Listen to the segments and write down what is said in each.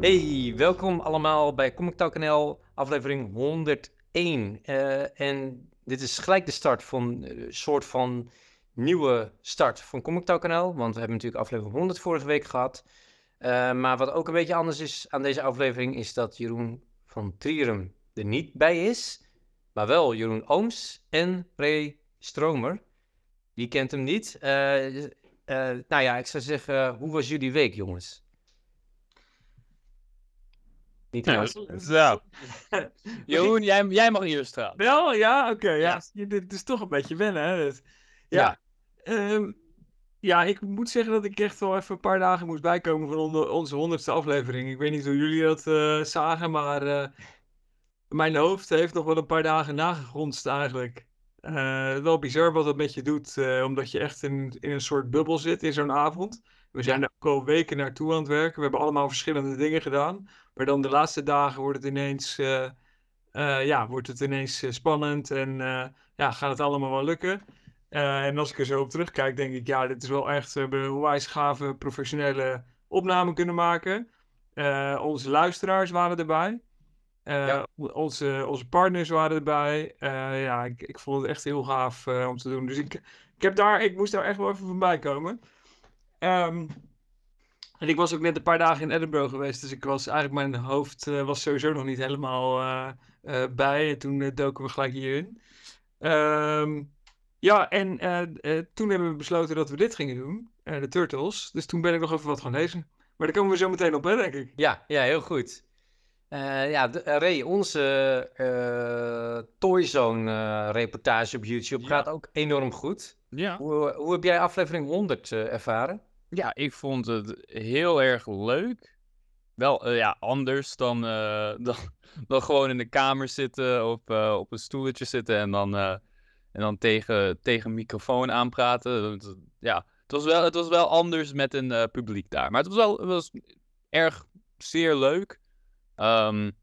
Hey, welkom allemaal bij Comic Talk NL, aflevering 101. Eh, en dit is gelijk de start van een soort van nieuwe start van Comic Talk NL, want we hebben natuurlijk aflevering 100 vorige week gehad. Eh, maar wat ook een beetje anders is aan deze aflevering, is dat Jeroen van Trierum er niet bij is, maar wel Jeroen Ooms en Ray Stromer. Wie kent hem niet? Eh, eh, nou ja, ik zou zeggen, hoe was jullie week, jongens? Niet Ja. Zo. Jeroen, jij, jij mag eerst gaan. Wel, ja, oké. ja. Dit is toch een beetje wennen, hè? dit. Ja. Ja. ja, ik moet zeggen dat ik echt wel even een paar dagen moest bijkomen van onder- onze honderdste aflevering. Ik weet niet hoe jullie dat eh, zagen, maar eh, mijn hoofd heeft nog wel een paar dagen nagegronst eigenlijk. Eh, wel bizar wat dat met je doet, eh, omdat je echt in, in een soort bubbel zit in zo'n avond. We zijn er ook al weken naartoe aan het werken. We hebben allemaal verschillende dingen gedaan. Maar dan de laatste dagen wordt het ineens, eh, eh, ja, wordt het ineens eh, spannend en ja, gaat het allemaal wel lukken. En als ik er zo op terugkijk, denk ik, ja, dit is wel echt, we hebben een onwijs gave professionele opname kunnen maken. Onze luisteraars waren erbij. Ja. onze, onze partners waren erbij. Ja, ik, ik vond het echt heel gaaf om te doen. Dus ik, ik, heb daar, ik moest daar echt wel even voorbij komen. Ehm, en ik was ook net een paar dagen in Edinburgh geweest, dus ik was eigenlijk mijn hoofd eh, was sowieso nog niet helemaal eh, eh, bij. En toen doken we gelijk hierin. Ehm, ja, en toen hebben we besloten dat we dit gingen doen, de Turtles. Dus toen ben ik nog even wat gaan lezen. Maar daar komen we zo meteen op, hè, denk ik. Ja, ja, heel goed. Ja, de, Ray, onze eh Toyzone eh, reportage op YouTube Ja. gaat ook enorm goed. Ja. Hoe, hoe heb jij aflevering 100 eh, ervaren? ja, ik vond het heel erg leuk. Wel, eh, ja, anders dan, eh, dan, dan gewoon in de kamer zitten of op een stoeltje zitten en dan, en dan tegen, tegen een microfoon aanpraten. Het- Ja, het was wel, het was wel anders met een publiek daar. Maar het was wel het was erg zeer leuk. En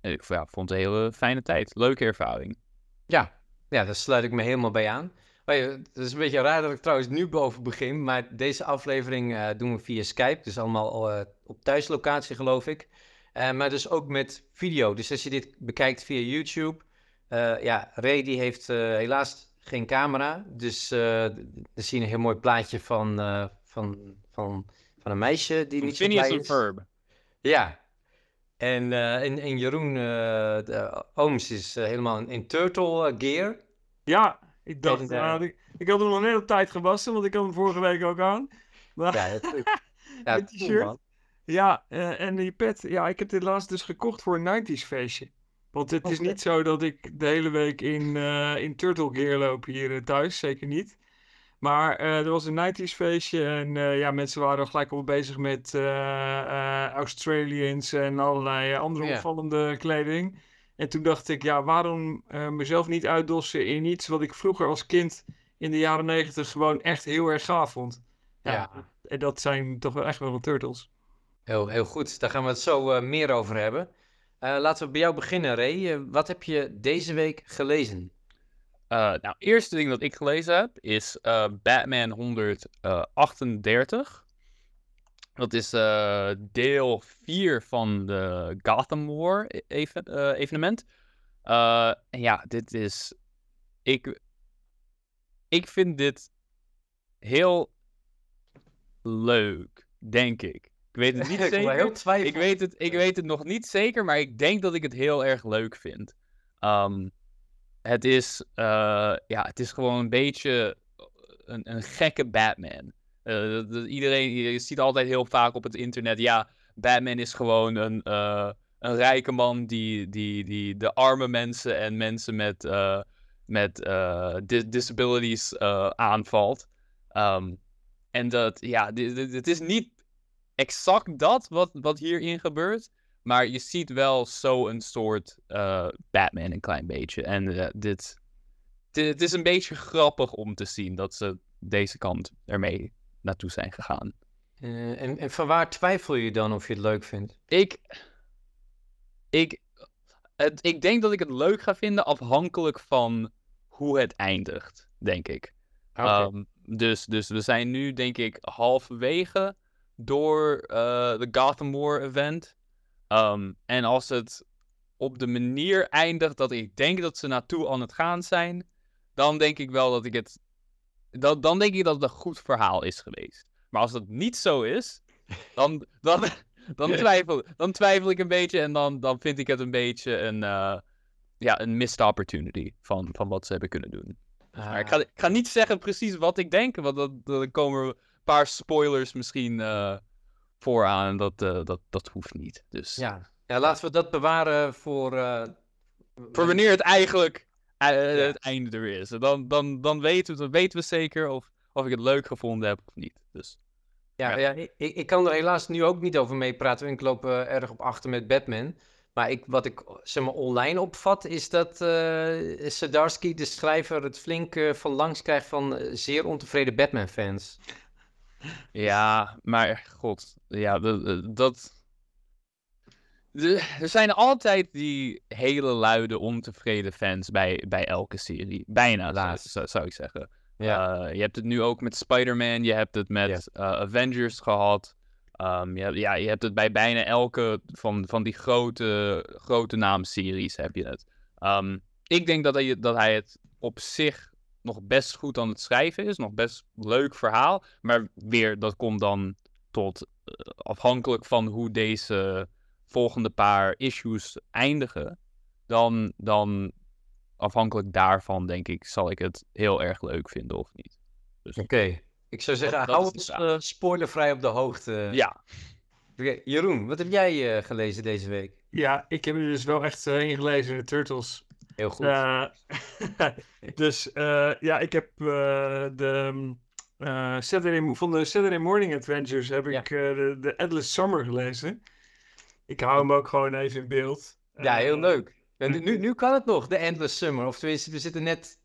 ik ja, vond het een hele fijne tijd. Leuke ervaring. Ja, ja, daar sluit ik me helemaal bij aan. Ja, het is een beetje raar dat ik trouwens nu boven begin, maar deze aflevering eh, doen we via Skype, dus allemaal eh, op thuislocatie geloof ik. Eh, maar dus ook met video. Dus als je dit bekijkt via YouTube, eh, ja, Ray die heeft eh, helaas geen camera, dus eh dan zie je een heel mooi plaatje van, eh, van, van, van een meisje die niet zo blij is. Ferb. Ja. En, eh, en, en Jeroen eh, de, Ooms is eh, helemaal in, in turtle eh, gear. Ja, ik dacht, nou, ik, ik had hem nog net op tijd gewassen, want ik had hem vorige week ook aan. Maar Ja, dat, ja, Met die shirt. Ja, eh, en die pet. Ja, ik heb dit laatst dus gekocht voor een 90s feestje. Want het is niet zo dat ik de hele week in, eh, in turtle gear loop hier eh, thuis. Zeker niet. Maar er was een 90s feestje en ja, mensen waren gelijk al bezig met Australians en allerlei andere opvallende kleding. En toen dacht ik, ja, waarom eh, mezelf niet uitdossen in iets wat ik vroeger als kind in de jaren 90 gewoon echt heel erg gaaf vond. Ja, Ja. en dat zijn toch wel echt wel de turtles. Heel, heel goed. Daar gaan we het zo eh, meer over hebben. Eh, laten we bij jou beginnen, Ray. Wat heb je deze week gelezen? Eh, nou, het eerste ding dat ik gelezen heb is eh, Batman 138. Dat is eh, deel 4 van de Gotham War e- even- eh, evenement. Eh, en ja, dit is. Ik, ik vind dit heel leuk, denk ik. Ik weet het niet ik zeker. heel twijfel. Ik weet, het, ik weet het nog niet zeker, maar ik denk dat ik het heel erg leuk vind. Ehm, het, is, ja, het is gewoon een beetje een, een gekke Batman. Eh, iedereen, je ziet altijd heel vaak op het internet, ja, Batman is gewoon een, eh, een rijke man die, die, die de arme mensen en mensen met, eh, met dis- disabilities aanvalt. Ehm, en dat, ja, het is niet exact dat wat, wat hierin gebeurt. Maar je ziet wel zo een soort Batman een klein beetje. En dit, het is een beetje grappig om te zien dat ze deze kant ermee naartoe zijn gegaan. Eh, en, en van waar twijfel je dan of je het leuk vindt? Ik, ik, het, ik denk dat ik het leuk ga vinden afhankelijk van hoe het eindigt, denk ik. Oké. Ehm, dus, dus we zijn nu, denk ik, halverwege door eh, de Gotham War event. Ehm, en als het op de manier eindigt dat ik denk dat ze naartoe aan het gaan zijn, dan denk ik wel dat ik het. Dan, dan denk ik dat het een goed verhaal is geweest. Maar als dat niet zo is, dan, dan, dan, twijfel, dan twijfel ik een beetje en dan, dan vind ik het een beetje een, uh, ja, een missed opportunity van, van wat ze hebben kunnen doen. Maar ik ga, ik ga niet zeggen precies wat ik denk, want dan, dan komen er een paar spoilers misschien uh, vooraan. Dat, uh, dat, dat hoeft niet. Dus. Ja. ja, laten we dat bewaren voor. Uh, voor wanneer het eigenlijk. Het einde er is. Dan, dan, dan, weten, we, dan weten we zeker of, of ik het leuk gevonden heb of niet. Dus. Ja, ja. ik, ik kan er helaas nu ook niet over meepraten. Ik loop erg op achter met Batman. Maar ik, wat ik zeg maar, online opvat, is dat uh, Sadarski, de schrijver, het flink uh, van langs krijgt van uh, zeer ontevreden Batman-fans. Ja, maar god, ja, dat. dat... Er zijn altijd die hele luide, ontevreden fans bij, bij elke serie. Bijna, laatst, zou, ik zeggen. Ja. je hebt het nu ook met Spider-Man, je hebt het met ja. Avengers gehad. Um, je, ja, je hebt het bij bijna elke van, van die grote, grote naamseries heb je het. Um, ik denk dat hij, dat hij het op zich nog best goed aan het schrijven is. Nog best leuk verhaal. Maar weer, dat komt dan tot uh, afhankelijk van hoe deze volgende paar issues eindigen. Dan, dan afhankelijk daarvan, denk ik, zal ik het heel erg leuk vinden of niet. Dus... Oké. Okay. Ik zou zeggen, hou ons uh, spoilervrij op de hoogte. Ja. Okay, Jeroen, wat heb jij uh, gelezen deze week? Ja, ik heb er dus wel echt uh, in gelezen, de Turtles. Heel goed. dus ja, ik heb de Saturday, van de Saturday Morning Adventures heb ja. ik de, de Endless Summer gelezen. Ik hou hem ook gewoon even in beeld. Ja, heel leuk. Nu, nu kan het nog, de Endless Summer. Of tenminste, we zitten net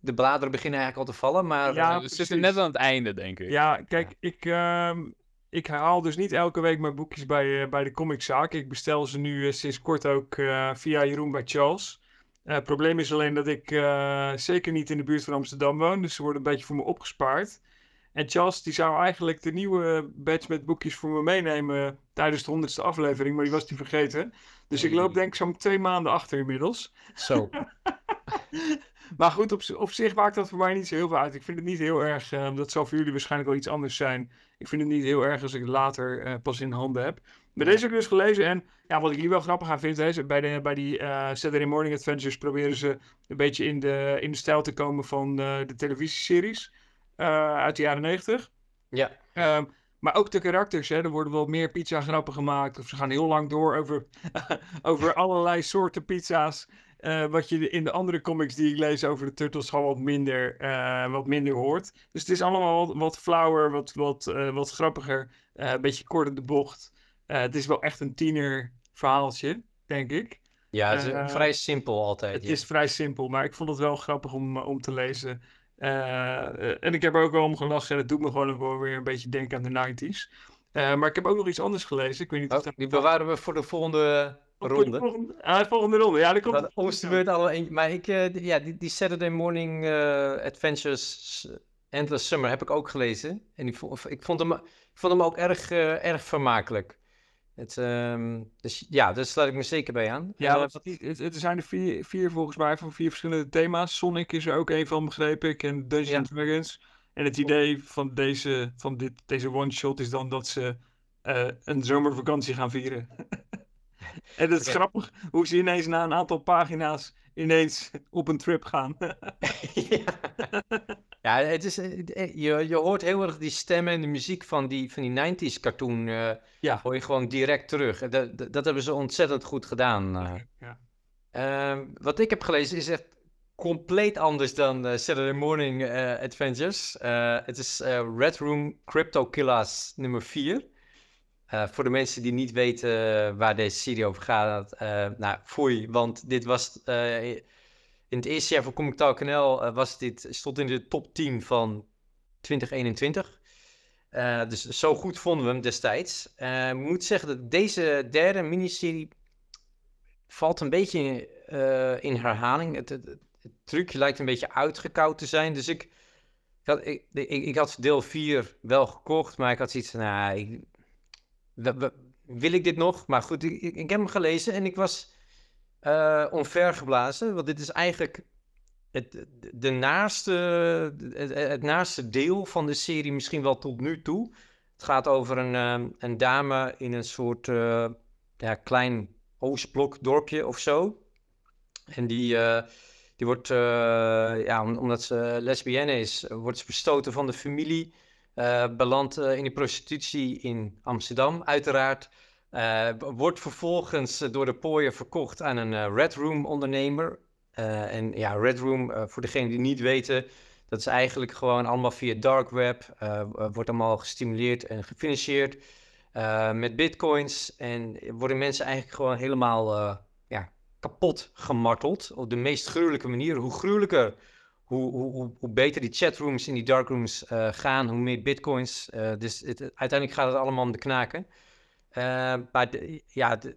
de bladeren beginnen eigenlijk al te vallen, maar... Ja, we zitten net aan het einde, denk ik. Ja, kijk. Ik, uh, ik haal dus niet elke week mijn boekjes bij, uh, bij de comiczaak. Ik bestel ze nu uh, sinds kort ook uh, via Jeroen bij Charles. Het probleem is alleen dat ik zeker niet in de buurt van Amsterdam woon, dus ze worden een beetje voor me opgespaard. En Charles die zou eigenlijk de nieuwe badge met boekjes voor me meenemen tijdens de honderdste aflevering, maar die was die vergeten. Dus ik loop denk ik zo'n twee maanden achter inmiddels. Zo. Maar goed, op, op zich maakt dat voor mij niet zo heel veel uit. Ik vind het niet heel erg, uh, dat zal voor jullie waarschijnlijk wel iets anders zijn. Ik vind het niet heel erg als ik het later uh, pas in handen heb. Maar deze heb ik dus gelezen en ja, wat ik hier wel grappig aan vind, is bij, de, bij die uh, Saturday Morning Adventures proberen ze een beetje in de, in de stijl te komen van de televisieseries uit de jaren 90. Ja. Um, maar ook de karakters, hè. er worden wel meer pizza grappen gemaakt. Of ze gaan heel lang door over, over allerlei soorten pizza's. Uh, wat je in de andere comics die ik lees over de Turtles gewoon wat minder, uh, wat minder hoort. Dus het is allemaal wat, wat flauwer, wat, wat, uh, wat grappiger. een beetje kort in de bocht. het is wel echt een tiener verhaaltje, denk ik. Ja, het is vrij simpel altijd. Het ja. is vrij simpel, maar ik vond het wel grappig om, om te lezen. En ik heb er ook wel om gelachen en het doet me gewoon weer een beetje denken aan de 90s. maar ik heb ook nog iets anders gelezen. Ik weet niet oh, of die bewaren we voor de volgende ronde. Volgende, ah, volgende ronde, ja, dat komt. Dat, ons de beurt al een, maar ik, uh, ja, die, die, Saturday Morning Adventures Endless Summer heb ik ook gelezen. En ik vond, ik vond, hem, ik vond hem ook erg, erg vermakelijk. Het, um, dus ja, daar sluit ik me zeker bij aan. Ja, wat, het, het, zijn er vier, vier volgens mij van vier verschillende thema's. Sonic is er ook een van, begrepen ik. En Dungeons ja. Dragons. En het idee van deze, van dit, deze one-shot is dan dat ze een zomervakantie gaan vieren. En het is okay. grappig hoe ze ineens na een aantal pagina's ineens op een trip gaan. ja. Ja, het is, je, je hoort heel erg die stemmen en de muziek van die, van die 90s cartoon. Uh, ja. Hoor je gewoon direct terug. Dat, dat, dat hebben ze ontzettend goed gedaan. Uh. Ja. Uh, wat ik heb gelezen is echt compleet anders dan Saturday Morning Adventures. het is Red Room Crypto Killers nummer 4. Uh, voor de mensen die niet weten waar deze serie over gaat, nou, foei, want dit was in het eerste jaar van Comic Talk NL was dit, stond in de top 10 van 2021. dus zo goed vonden we hem destijds. ik moet zeggen dat deze derde miniserie valt een beetje in, in herhaling. Het, het, het, trucje lijkt een beetje uitgekoud te zijn, dus ik ik, had, ik, ik, had deel 4 wel gekocht, maar ik had zoiets van, nou, wil ik dit nog? Maar goed, ik heb hem gelezen en ik was eh onvergeblazen, want dit is eigenlijk het, de naaste, het, naaste deel van de serie misschien wel tot nu toe. Het gaat over een, ehm, een dame in een soort eh, ja, klein Oostblok dorpje of zo. En die, eh, die wordt, ja, om- omdat ze lesbienne is, wordt ze verstoten van de familie. belandt in de prostitutie in Amsterdam, uiteraard. Eh, wordt vervolgens eh, door de pooier verkocht aan een eh, Red Room ondernemer. En ja, Red Room, voor degenen die niet weten, dat is eigenlijk gewoon allemaal via dark web. wordt allemaal gestimuleerd en gefinancierd met bitcoins. En worden mensen eigenlijk gewoon helemaal ja, kapot gemarteld. Op de meest gruwelijke manier. Hoe gruwelijker, hoe, hoe, hoe, beter die chatrooms in die darkrooms gaan, hoe meer bitcoins. dus het, uiteindelijk gaat het allemaal om de knaken. Eh, maar de- ja, de-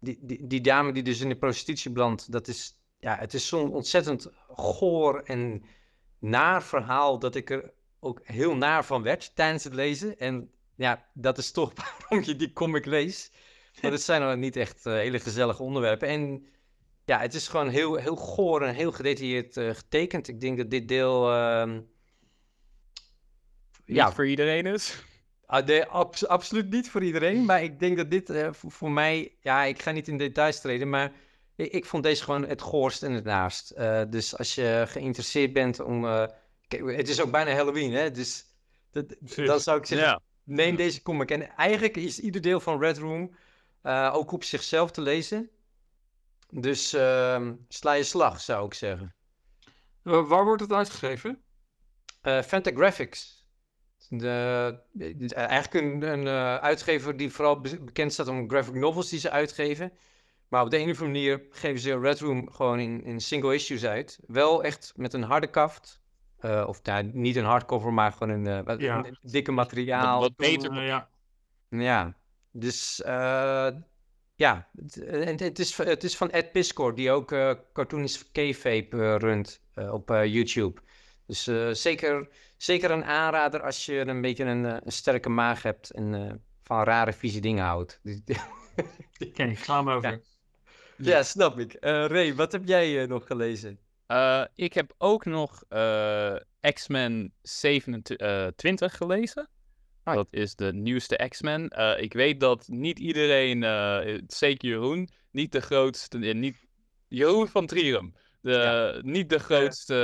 die, die, die dame die dus in de prostitutie belandt, dat is, ja, het is zo'n ontzettend goor en naar verhaal dat ik er ook heel naar van werd tijdens het lezen. En ja, dat is toch waarom je die comic leest. Want het zijn dan niet echt eh, hele gezellige onderwerpen. En ja, het is gewoon heel, heel goor en heel gedetailleerd eh, getekend. Ik denk dat dit deel... ehm, Niet ja, voor iedereen is. Ah, nee, abs- absoluut niet voor iedereen. Maar ik denk dat dit eh, voor, voor mij... Ja, ik ga niet in details treden, maar ik, ik vond deze gewoon het goorst en het naast. Eh, dus als je geïnteresseerd bent om... eh, kijk, het is ook bijna Halloween, hè? Dus dat, dan zou ik zeggen, Ja. neem deze comic. En eigenlijk is ieder deel van Red Room eh, ook op zichzelf te lezen. Dus ehm, sla je slag, zou ik zeggen. Wa- waar wordt het uitgegeven? Eh Fantagraphics. De, de- eigenlijk een, een eh, uitgever die vooral be- bekend staat om graphic novels die ze uitgeven. Maar op de een of andere manier geven ze Red Room gewoon in, in single issues uit. Wel echt met een harde kaft. Eh, of nou, niet een hardcover, maar gewoon een, eh, wat- Ja. een dikke materiaal. Wat beter. Eh, ja. Ja, dus eh, ja, het, en het, is, het is van Ed Piscor, die ook eh Cartoonist K-Vape eh, runt eh, op eh, YouTube. Dus eh, zeker, zeker een aanrader als je een beetje een, eh, een sterke maag hebt en eh, van rare vieze dingen houdt. Oké, ga maar over. ja, snap ik. Eh Ray, wat heb jij nog gelezen? Eh, ik heb ook nog eh, X-Men 27 gelezen. Dat is de nieuwste X-Men. Eh, ik weet dat niet iedereen, eh, zeker Jeroen, niet de grootste, niet, Jeroen van Trierum, de, Ja. niet de grootste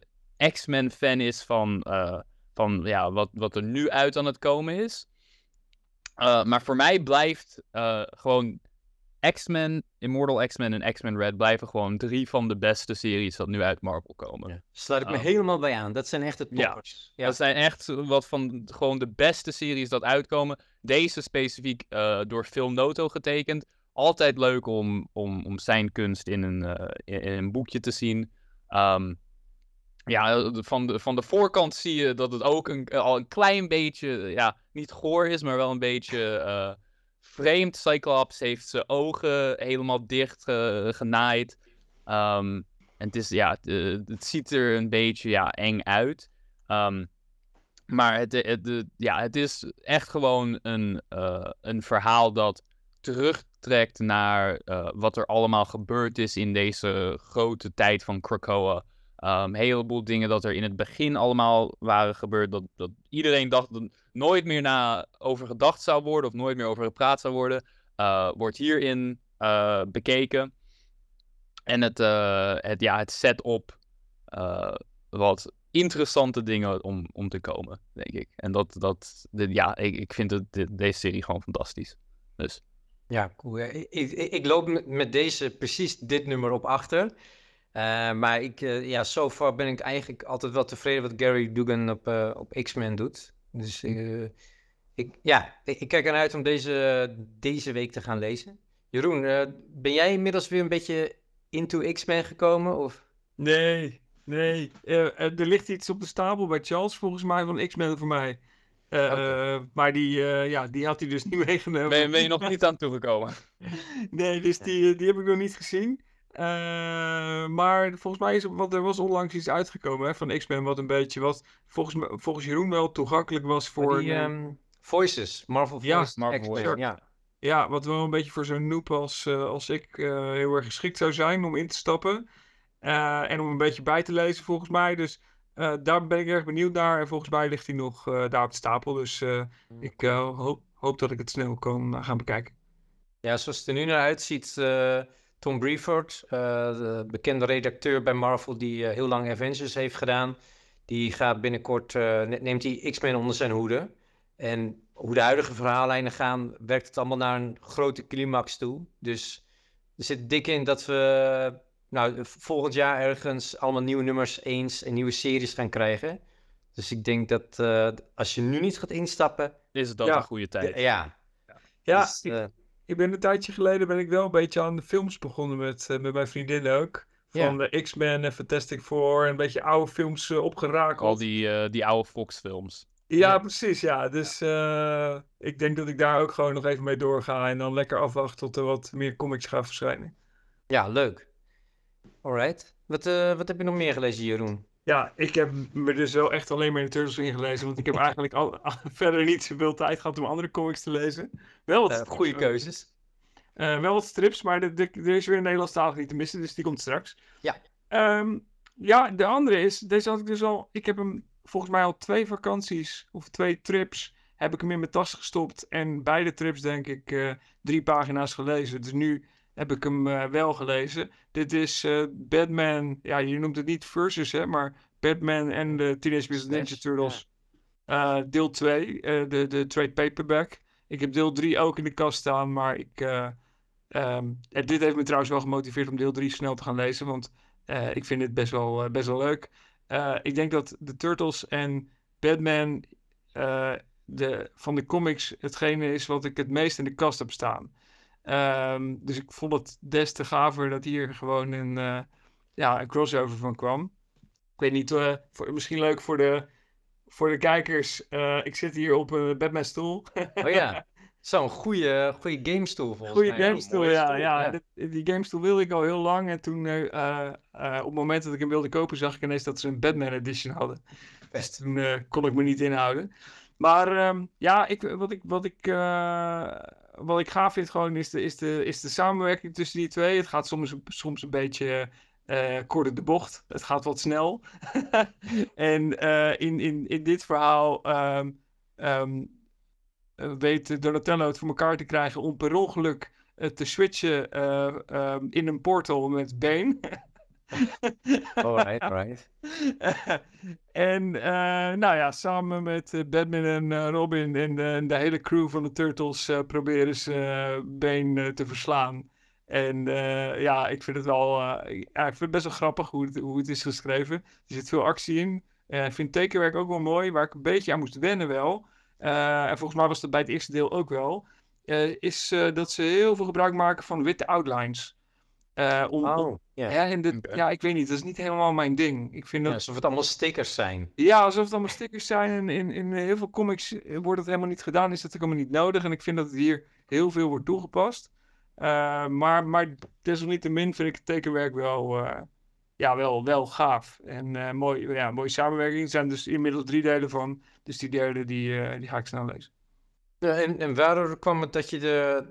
eh, X-Men fan is van, eh, van ja, wat, wat er nu uit aan het komen is. Eh, maar voor mij blijft eh, gewoon X-Men, Immortal X-Men en X-Men Red blijven gewoon drie van de beste series dat nu uit Marvel komen. Sluit ik me Oh. helemaal bij aan. Dat zijn echt de Ja. toppers. Ja. Dat zijn echt wat van gewoon de beste series dat uitkomen. Deze specifiek door Phil Noto getekend. Altijd leuk om, om, om zijn kunst in een, in, in een boekje te zien. Ehm, ja, van de, van de voorkant zie je dat het ook een, al een klein beetje, ja, niet goor is, maar wel een beetje eh, vreemd. Cyclops heeft zijn ogen helemaal dicht eh, genaaid. Ehm, en het, is, ja, het, eh, ziet er een beetje ja, eng uit. Ehm, maar het, ja, het is echt gewoon een, eh, een verhaal dat terugtrekt naar eh, wat er allemaal gebeurd is in deze grote tijd van Krakoa. Een heleboel dingen dat er in het begin allemaal waren gebeurd. Dat, dat iedereen dacht dat nooit meer na over gedacht zou worden of nooit meer over gepraat zou worden. eh, wordt hierin eh, bekeken. En het, eh, het, ja, het zet op wat interessante dingen om, om te komen, denk ik. En dat, dat ja, ik, ik vind het, deze serie gewoon fantastisch. Dus Ja, cool. Ik, ik, ik loop met deze precies dit nummer op achter. Eh, maar ik, eh, ja, so far ben ik eigenlijk altijd wel tevreden wat Gary Dugan op, eh, op X-Men doet. Dus eh, ik, ja, ik, ik kijk ernaar uit om deze, deze week te gaan lezen. Jeroen, eh, ben jij inmiddels weer een beetje into X-Men gekomen? Of? Nee, nee. Er ligt iets op de stapel bij Charles, volgens mij, van X-Men voor mij. Maar die, eh, ja, die had hij dus niet meegenomen. ben, je- ben je nog niet aan toegekomen? Nee, dus die, die heb ik nog niet gezien. Eh, maar volgens mij is er, want er was onlangs iets uitgekomen hè, van X-Men wat een beetje wat volgens, volgens Jeroen wel toegankelijk was voor die een- ehm, Voices, Marvel Ja, Voices, Marvel Voices. ja. ja, wat wel een beetje voor zo'n noob als, eh, als ik eh, heel erg geschikt zou zijn om in te stappen. Eh, en om een beetje bij te lezen volgens mij. Dus eh, daar ben ik erg benieuwd naar. En volgens mij ligt hij nog eh, daar op de stapel. Dus eh, ik eh, hoop, hoop dat ik het snel kan gaan bekijken. Ja, zoals het er nu naar uitziet, eh, Tom Brevoort, eh, de bekende redacteur bij Marvel die eh, heel lang Avengers heeft gedaan, die gaat binnenkort, eh, ne- neemt hij X-Men onder zijn hoede. En hoe de huidige verhaallijnen gaan, werkt het allemaal naar een grote climax toe. Dus er zit dik in dat we nou, volgend jaar ergens allemaal nieuwe nummers eens en nieuwe series gaan krijgen. Dus ik denk dat eh, als je nu niet gaat instappen, Is het dan Ja. een goede tijd? ja. Ja, dus, ik, eh, ik ben een tijdje geleden ben ik wel een beetje aan de films begonnen met, eh, met mijn vriendin ook. Ja. Van de X-Men en Fantastic Four. En een beetje oude films eh, opgerakeld. Al die, eh, die oude Fox-films. Ja, Ja. precies, ja. Dus eh, ik denk dat ik daar ook gewoon nog even mee doorga. En dan lekker afwachten tot er wat meer comics gaan verschijnen. Ja, leuk. Alright. Wat, eh, wat heb je nog meer gelezen, Jeroen? Ja, ik heb me dus wel echt alleen maar in de Turtles ingelezen. Want ik heb eigenlijk al, verder niet zoveel tijd gehad om andere comics te lezen. Wel wat, Eh, strips, goede keuzes. Eh, wel wat strips, maar de, de- er is weer een Nederlandstalige niet te missen. Dus die komt straks. Ja. Ehm, ja, de andere is, deze had ik dus al, ik heb hem volgens mij al twee vakanties of twee trips heb ik hem in mijn tas gestopt. En beide trips denk ik eh, drie pagina's gelezen. Dus nu heb ik hem eh, wel gelezen. Dit is eh, Batman, ja je noemt het niet Versus hè, maar Batman en de Teenage Mutant Ninja Turtles. eh, deel 2, de, de trade paperback. Ik heb deel 3 ook in de kast staan, maar ik... eh, Ehm, en dit heeft me trouwens wel gemotiveerd om deel 3 snel te gaan lezen, want ik vind het best wel, best wel leuk. Ik denk dat de Turtles en Batman de, van de comics hetgene is wat ik het meest in de kast heb staan. Ehm, dus ik vond het des te gaver dat hier gewoon een, eh, ja, een crossover van kwam. Ik weet niet, eh, voor, misschien leuk voor de, voor de kijkers. eh, ik zit hier op een Batman stoel. Oh ja. Zo'n goede, goede gamestoel volgens Goeie mij. Een gamestoel, ja. stoel, ja. Die gamestoel wilde ik al heel lang. En toen, op het moment dat ik hem wilde kopen, zag ik ineens dat ze een Batman edition hadden. Dus Best. toen eh, kon ik me niet inhouden. Maar ehm, ja, ik, wat, ik, wat, ik, wat ik gaaf vind gewoon is de, is, de, is de samenwerking tussen die twee. Het gaat soms, soms een beetje eh kort in de bocht. Het gaat wat snel. en eh, in, in, in dit verhaal ehm, eh, weet Donatello het voor elkaar te krijgen om per ongeluk eh, te switchen eh, ehm, in een portal met Bane. Alright, alright. en eh, nou ja, samen met eh, Batman en eh, Robin en, de- en de hele crew van de Turtles proberen ze eh, te verslaan. En ja, ik vind het wel, ja, ik vind het best wel grappig hoe het, hoe het is geschreven. Er zit veel actie in. Ik vind tekenwerk ook wel mooi, waar ik een beetje aan moest wennen wel. En volgens mij was dat bij het eerste deel ook wel. is dat ze heel veel gebruik maken van witte outlines. Eh, om, Oh, ja. ik weet niet, dat is niet helemaal mijn ding. Ik vind Ja, dat, alsof het allemaal stickers zijn. ja, alsof het allemaal stickers zijn. En in, in heel veel comics wordt het helemaal niet gedaan, is dat ook helemaal niet nodig. En ik vind dat het hier heel veel wordt toegepast. Eh, maar, maar desalniettemin vind ik het tekenwerk wel, eh, ja, wel, wel gaaf. En eh mooi, ja, mooie samenwerking. Er zijn dus inmiddels drie delen van. Dus die derde, die, eh, die ga ik snel lezen. Ja, en, en waardoor kwam het dat je, de,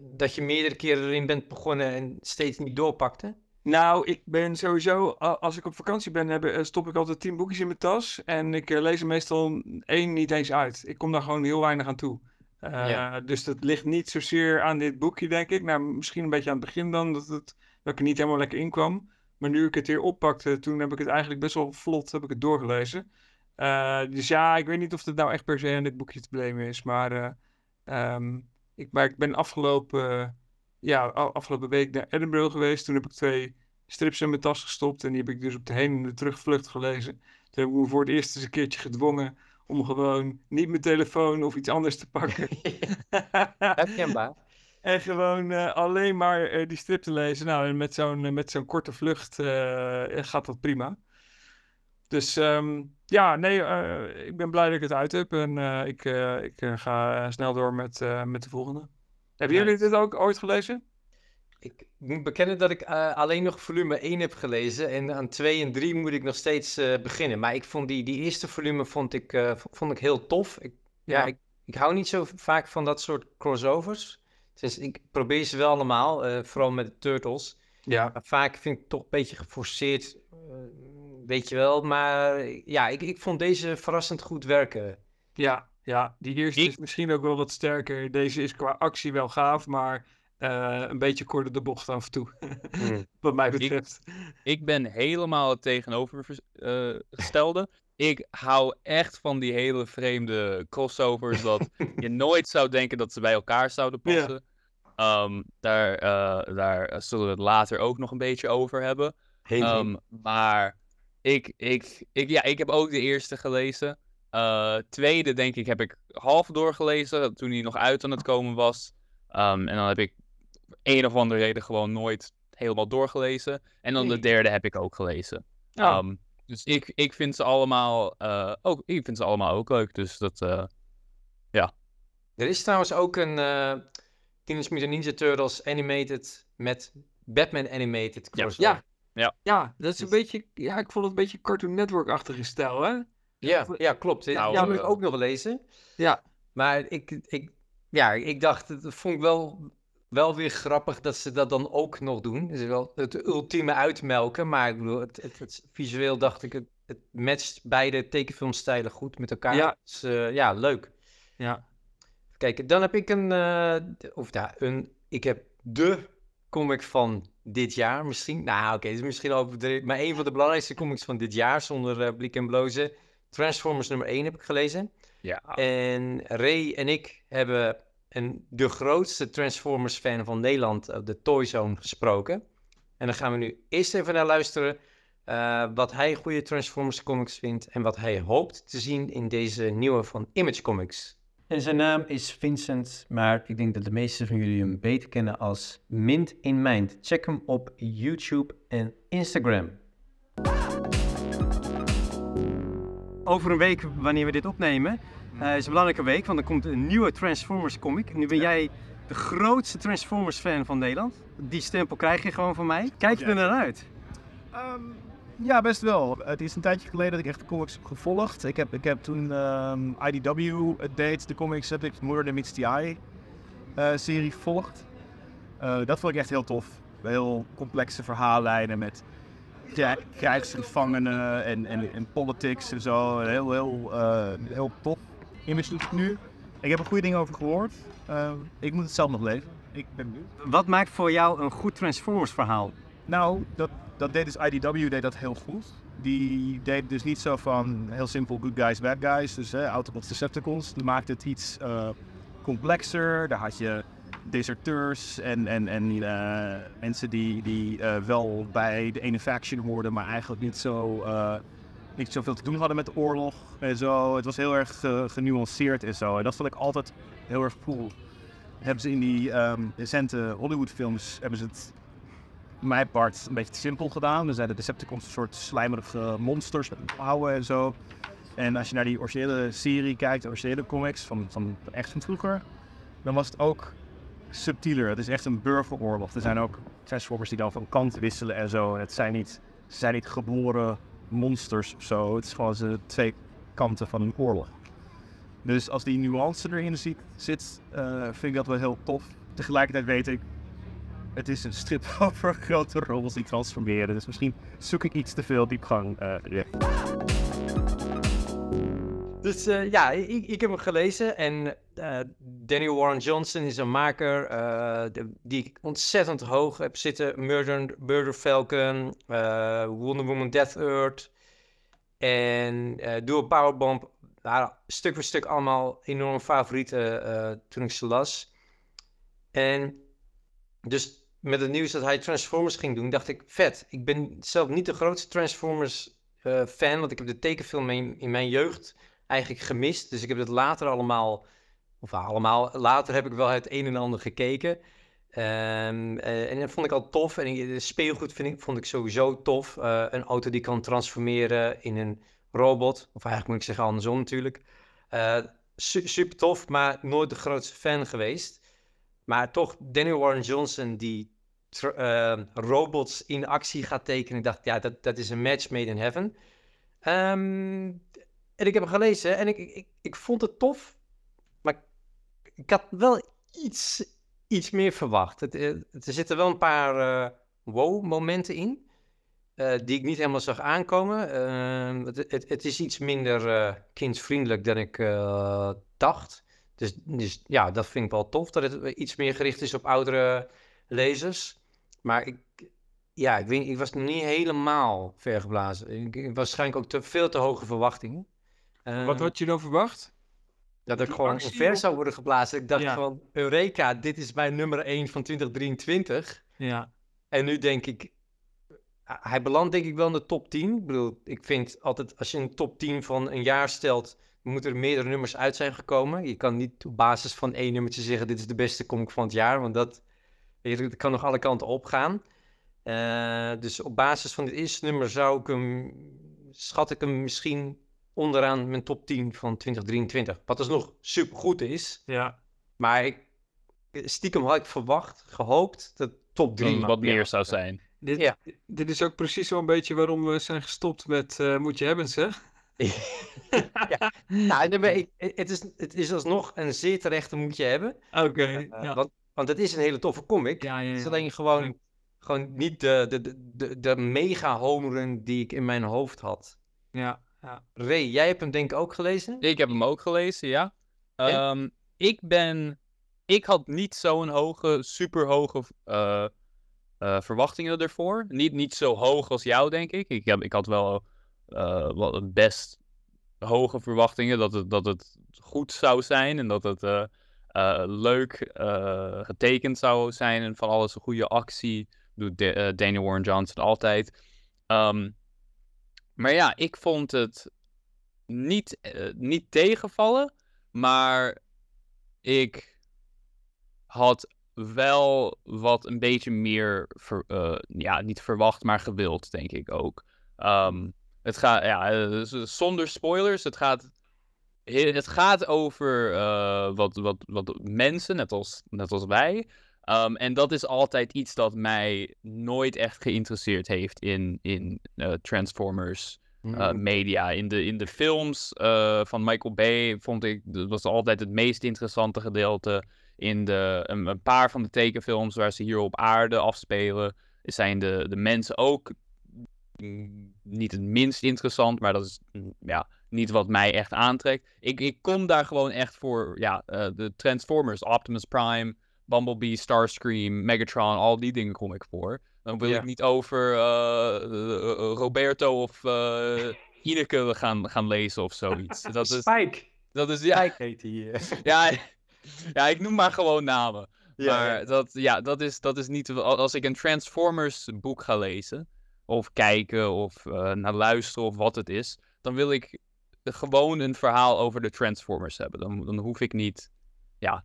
dat je meerdere keren erin bent begonnen en steeds niet doorpakte? Nou, ik ben sowieso, als ik op vakantie ben, heb, eh, stop ik altijd tien boekjes in mijn tas. En ik eh, lees er meestal één niet eens uit. Ik kom daar gewoon heel weinig aan toe. Eh, Ja. Dus dat ligt niet zozeer aan dit boekje, denk ik. Nou, misschien een beetje aan het begin dan, dat, het, dat ik er niet helemaal lekker in kwam. Maar nu ik het hier oppakte, toen heb ik het eigenlijk best wel vlot heb ik het doorgelezen. Dus ja, ik weet niet of het nou echt per se aan dit boekje te blamen is. Maar, eh, ehm, ik, maar ik ben afgelopen ja, afgelopen week naar Edinburgh geweest. Toen heb ik twee strips in mijn tas gestopt. En die heb ik dus op de heen en de terugvlucht gelezen. Toen heb ik me voor het eerst eens een keertje gedwongen om gewoon niet mijn telefoon of iets anders te pakken. Herkenbaar. en gewoon eh, alleen maar eh, die strip te lezen. Nou, en met zo'n eh, met zo'n korte vlucht gaat dat prima. Dus ehm, ja, nee, eh, ik ben blij dat ik het uit heb. En eh, ik, eh, ik ga snel door met, met de volgende. Hebben jullie dit ook ooit gelezen? Ik moet bekennen dat ik alleen nog volume 1 heb gelezen. En aan 2 en 3 moet ik nog steeds beginnen. Maar ik vond die, die eerste volume vond ik, vond ik heel tof. Ik, ja, Ja. ik, ik hou niet zo vaak van dat soort crossovers. Dus ik probeer ze wel allemaal, vooral met de Turtles. Ja, Maar vaak vind ik het toch een beetje geforceerd, weet je wel. Maar ja, ik, ik vond deze verrassend goed werken. ja, ja. Die eerste Ik- is misschien ook wel wat sterker. Deze is qua actie wel gaaf, maar eh, een beetje kort door de bocht af en toe. Hmm. Wat mij betreft. Ik ben helemaal het tegenovergestelde. ik hou echt van die hele vreemde crossovers. Dat je nooit zou denken dat ze bij elkaar zouden Ja. passen. Ehm, daar, eh, daar zullen we het later ook nog een beetje over hebben. Ehm, maar ik, ik, ik, ja, ik heb ook de eerste gelezen. Eh, tweede, denk ik, heb ik half doorgelezen. Toen hij nog uit aan het komen was. Ehm, en dan heb ik een of andere reden gewoon nooit helemaal doorgelezen. En dan de derde heb ik ook gelezen. Oh, Ehm, dus ik, ik, vind ze allemaal, eh, ook, ik vind ze allemaal ook leuk. Dus dat, eh, Er is trouwens ook een eh Teenage Mutant Ninja Turtles animated met Batman animated Ja. crossover. ja. Ja, dat is een Dus- beetje. Ja, ik vond het een beetje Cartoon Network-achtige stijl, hè? Ja, ja, klopt. Nou, ja, moet ik eh, ook nog lezen. Ja. Maar ik, ik, ja, ik dacht, dat vond ik wel, wel weer grappig dat ze dat dan ook nog doen. Het is wel het ultieme uitmelken, maar ik bedoel, het, het, het- visueel dacht ik, het, het matcht beide tekenfilmstijlen goed met elkaar. Ja. Dus eh, ja, leuk. Ja. Kijk, dan heb ik een, eh, of ja, een, ik heb de comic van dit jaar misschien. Nou, oké, het is misschien overdreven, maar een van de belangrijkste comics van dit jaar, zonder eh, blik en blozen. Transformers nummer 1 heb ik gelezen. ja. En Ray en ik hebben een, de grootste Transformers-fan van Nederland op de Toy Zone gesproken. En dan gaan we nu eerst even naar luisteren eh, wat hij goede Transformers comics vindt en wat hij hoopt te zien in deze nieuwe van Image Comics. En zijn naam is Vincent, maar ik denk dat de meesten van jullie hem beter kennen als Mint in Mind. Check hem op YouTube en Instagram. Over een week, wanneer we dit opnemen, eh, is een belangrijke week, want er komt een nieuwe Transformers comic. Nu ben jij de grootste Transformers fan van Nederland. Die stempel krijg je gewoon van mij. Kijk je er naar uit? Ehm, ja, best wel. Het is een tijdje geleden dat ik echt de comics heb gevolgd. Ik heb, ik heb toen ehm, IDW deed, de comics, heb ik Murder Meets the Eye eh, serie gevolgd. Eh, dat vond ik echt heel tof. Heel complexe verhaallijnen met krij- krijgsgevangenen en, en, en politics en zo. Heel, heel, eh, heel tof. Image doet het nu. Ik heb er goede dingen over gehoord. Ehm, ik moet het zelf nog lezen. Ik ben benieuwd. Wat maakt voor jou een goed Transformers verhaal? Nou, dat, dat deed dus IDW deed dat heel goed. Die deed dus niet zo van heel simpel good guys, bad guys. Dus hè, Autobots, Decepticons. Die maakte het iets eh, complexer. Daar had je deserteurs en, en, en eh, mensen die, die eh, wel bij de ene faction hoorden, maar eigenlijk niet, zo, eh, niet zoveel te doen hadden met de oorlog en zo. Het was heel erg eh, genuanceerd en zo. En dat vond ik altijd heel erg cool. Hebben ze in die ehm, recente Hollywood-films hebben ze het mijn part een beetje simpel gedaan. Er zijn de Decepticons een soort slijmerige monsters met pauwen en zo. En als je naar die originele serie kijkt, de originele comics van, van echt van vroeger, dan was het ook subtieler. Het is echt een burgeroorlog. Er zijn ook Transformers die dan van kant wisselen en zo. Het zijn niet, zijn niet geboren monsters of zo. Het is gewoon ze twee kanten van een oorlog. Dus als die nuance erin zit, zit eh, vind ik dat wel heel tof. Tegelijkertijd weet ik, het is een strip over grote robots die transformeren. Dus misschien zoek ik iets te veel diepgang erin. Dus eh, ja, ik, ik heb hem gelezen en eh, Daniel Warren Johnson is een maker die ik ontzettend hoog heb zitten. Murder, Murder Falcon, Wonder Woman Death Earth en Dual Powerbomb. waren stuk voor stuk allemaal enorm favorieten toen ik ze las. En dus met het nieuws dat hij Transformers ging doen, dacht ik, vet. Ik ben zelf niet de grootste Transformers eh, fan, want ik heb de tekenfilm in, mijn jeugd eigenlijk gemist. Dus ik heb het later allemaal, of allemaal, later heb ik wel het een en ander gekeken. Ehm, eh, en dat vond ik al tof. En de speelgoed vind ik, vond ik sowieso tof. Eh, een auto die kan transformeren in een robot. Of eigenlijk moet ik zeggen andersom natuurlijk. Su- super tof, maar nooit de grootste fan geweest. Maar toch, Daniel Warren Johnson, die tr- eh, robots in actie gaat tekenen. Ik dacht, ja, dat, dat is een match made in heaven. Ehm, en ik heb hem gelezen en ik, ik, ik, vond het tof. Maar ik, had wel iets, iets meer verwacht. Het, eh, er zitten wel een paar eh, wow-momenten in. eh, die ik niet helemaal zag aankomen. Ehm, het, het, is iets minder eh, kindsvriendelijk dan ik dacht. Dus, dus ja, dat vind ik wel tof. Dat het iets meer gericht is op oudere lezers. Maar ik, ja, ik, weet, ik was nog niet helemaal vergeblazen. Ik, ik waarschijnlijk ook te, veel te hoge verwachtingen. Eh, Wat had je dan verwacht? dat ik die gewoon actie op- zou worden geblazen. Ik dacht Ja. van, Eureka, dit is mijn nummer 1 van 2023. Ja. En nu denk ik, hij belandt denk ik wel in de top 10. Ik bedoel, ik vind altijd, als je een top 10 van een jaar stelt, moeten er meerdere nummers uit zijn gekomen. Je kan niet op basis van één nummertje zeggen, dit is de beste comic van het jaar, want dat, weet je, dat kan nog alle kanten opgaan. Eh, dus op basis van dit eerste nummer zou ik hem, schat ik hem misschien onderaan mijn top 10 van 2023. Wat dus nog super goed is. Ja. Maar ik, stiekem had ik verwacht, gehoopt, dat top 3 Dat wat meer zou zijn. Dit, Ja. dit is ook precies wel een beetje waarom we zijn gestopt met eh, Moet je hebben, zeg. Ja. Nou, ik- het, is, het is alsnog een zeer terechte moet je hebben. Oké. Eh, ja. want, want het is een hele toffe comic. Ja, ja, Het is alleen gewoon, gewoon niet de, de, de, de, mega homerun die ik in mijn hoofd had. ja, ja. Ray, jij hebt hem denk ik ook gelezen? Ik heb hem ook gelezen, ja. Ehm, ik ben... Ik had niet zo'n hoge, super hoge eh, eh, verwachtingen ervoor. Niet, niet zo hoog als jou, denk ik. Ik, heb, ik had wel, wel best hoge verwachtingen dat het, dat het goed zou zijn. En dat het eh, eh, leuk getekend zou zijn. En van alles een goede actie. Doet Da- Daniel Warren Johnson altijd. Ehm, maar ja, ik vond het niet, niet tegenvallen. Maar ik had wel wat een beetje meer, ja, niet verwacht, maar gewild, denk ik ook. Ehm, het gaat, ja, eh, zonder spoilers, het gaat, he- het gaat over eh, wat, wat, wat mensen, net als, net als wij. Ehm, en dat is altijd iets dat mij nooit echt geïnteresseerd heeft in, in eh, Transformers uh, media. In de, in de films van Michael Bay vond ik, dat was altijd het meest interessante gedeelte. In de, een, een, paar van de tekenfilms waar ze hier op aarde afspelen, zijn de, de mensen ook mm, niet het minst interessant, maar dat is ja, niet wat mij echt aantrekt. Ik, ik kom daar gewoon echt voor ja, uh, de Transformers, Optimus Prime, Bumblebee, Starscream, Megatron, al die dingen kom ik voor. Dan wil ja. ik niet over uh, Roberto of uh, Ineke gaan, gaan lezen of zoiets. Dat is, Spike. Dat is, ja, Spike heet hij. ja, ja, ik noem maar gewoon namen. Ja, maar ja. Dat, ja, dat, is, dat is niet... Als ik een Transformers boek ga lezen, of kijken, of uh, naar luisteren, of wat het is, dan wil ik gewoon een verhaal over de Transformers hebben. Dan, dan hoef ik niet... Ja,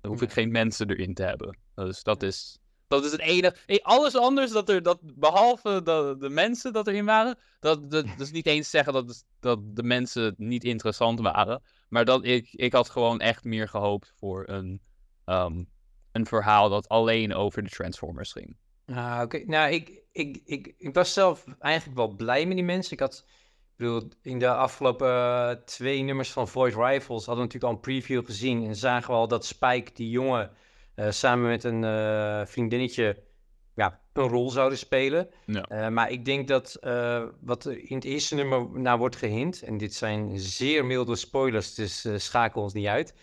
dan hoef ik geen mensen erin te hebben. Dus dat is... Dat is het enige. Hey, alles anders dat er, dat, behalve de, de mensen dat erin waren, dat, dat, dat is niet eens zeggen dat, dat de mensen niet interessant waren. Maar dat ik, ik had gewoon echt meer gehoopt voor een, um, een verhaal dat alleen over de Transformers ging. Ah, oké. Nou, ik, ik, ik, ik was zelf eigenlijk wel blij met die mensen. Ik had, ik bedoel, in de afgelopen uh, twee nummers van Void Rivals hadden we natuurlijk al een preview gezien. En zagen we al dat Spike, die jongen, uh, samen met een uh, vriendinnetje ja, een rol zouden spelen. Ja. Maar ik denk dat wat er in het eerste nummer naar wordt gehint, en dit zijn zeer milde spoilers, dus schakel ons niet uit,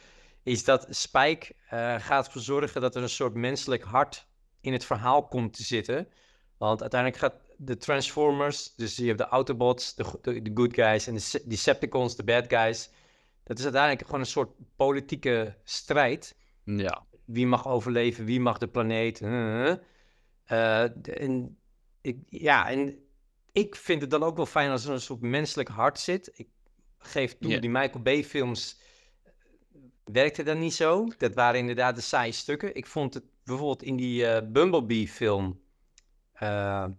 is dat Spike gaat ervoor zorgen dat er een soort menselijk hart in het verhaal komt te zitten. Want uiteindelijk gaat de Transformers, dus je hebt de Autobots, de, de, de good guys en de Decepticons, de bad guys. Dat is uiteindelijk gewoon een soort politieke strijd. Ja wie mag overleven, wie mag de planeet. Uh, uh, en, ik, ja, en ik vind het dan ook wel fijn als er een soort menselijk hart zit. Ik geef toe, yeah. die Michael Bay films werkte dat niet zo. Dat waren inderdaad de saaie stukken. Ik vond het bijvoorbeeld in die uh, Bumblebee film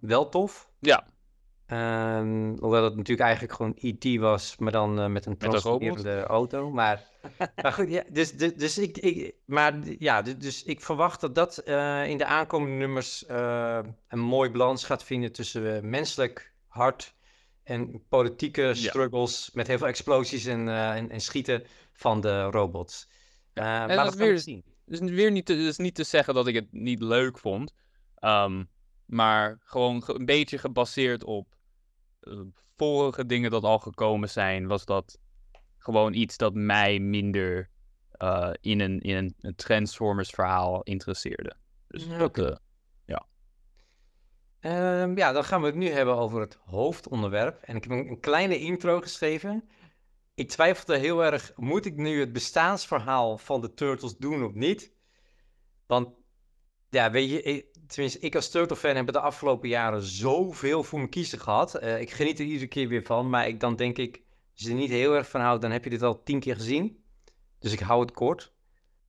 wel tof. Ja. Ehm, hoewel het natuurlijk eigenlijk gewoon E.T. was, maar dan eh, met een Met een robot. transformerende auto. Maar, maar goed, ja, dus, dus, dus ik, ik, maar, ja, dus, dus ik verwacht dat dat eh, in de aankomende nummers eh, een mooi balans gaat vinden tussen eh, menselijk hart en politieke struggles met heel veel explosies en, eh, en, en schieten van de robots. Eh, maar dat gaan we weer- zien. Dus weer niet te, dus niet te zeggen dat ik het niet leuk vond. ehm, maar gewoon ge- een beetje gebaseerd op eh, vorige dingen dat al gekomen zijn, was dat gewoon iets dat mij minder eh, in, een, in een, een Transformers verhaal interesseerde. Dus Ja, dat, oké. eh, Ehm, ja, dan gaan we het nu hebben over het hoofdonderwerp. En ik heb een, een kleine intro geschreven. Ik twijfelde heel erg, moet ik nu het bestaansverhaal van de Turtles doen of niet? Want, ja, weet je, tenminste, ik als Turtle-fan heb de afgelopen jaren zoveel voor me kiezen gehad. Eh, ik geniet er iedere keer weer van, maar ik, dan denk ik, als je er niet heel erg van houdt, dan heb je dit al tien keer gezien. Dus ik hou het kort.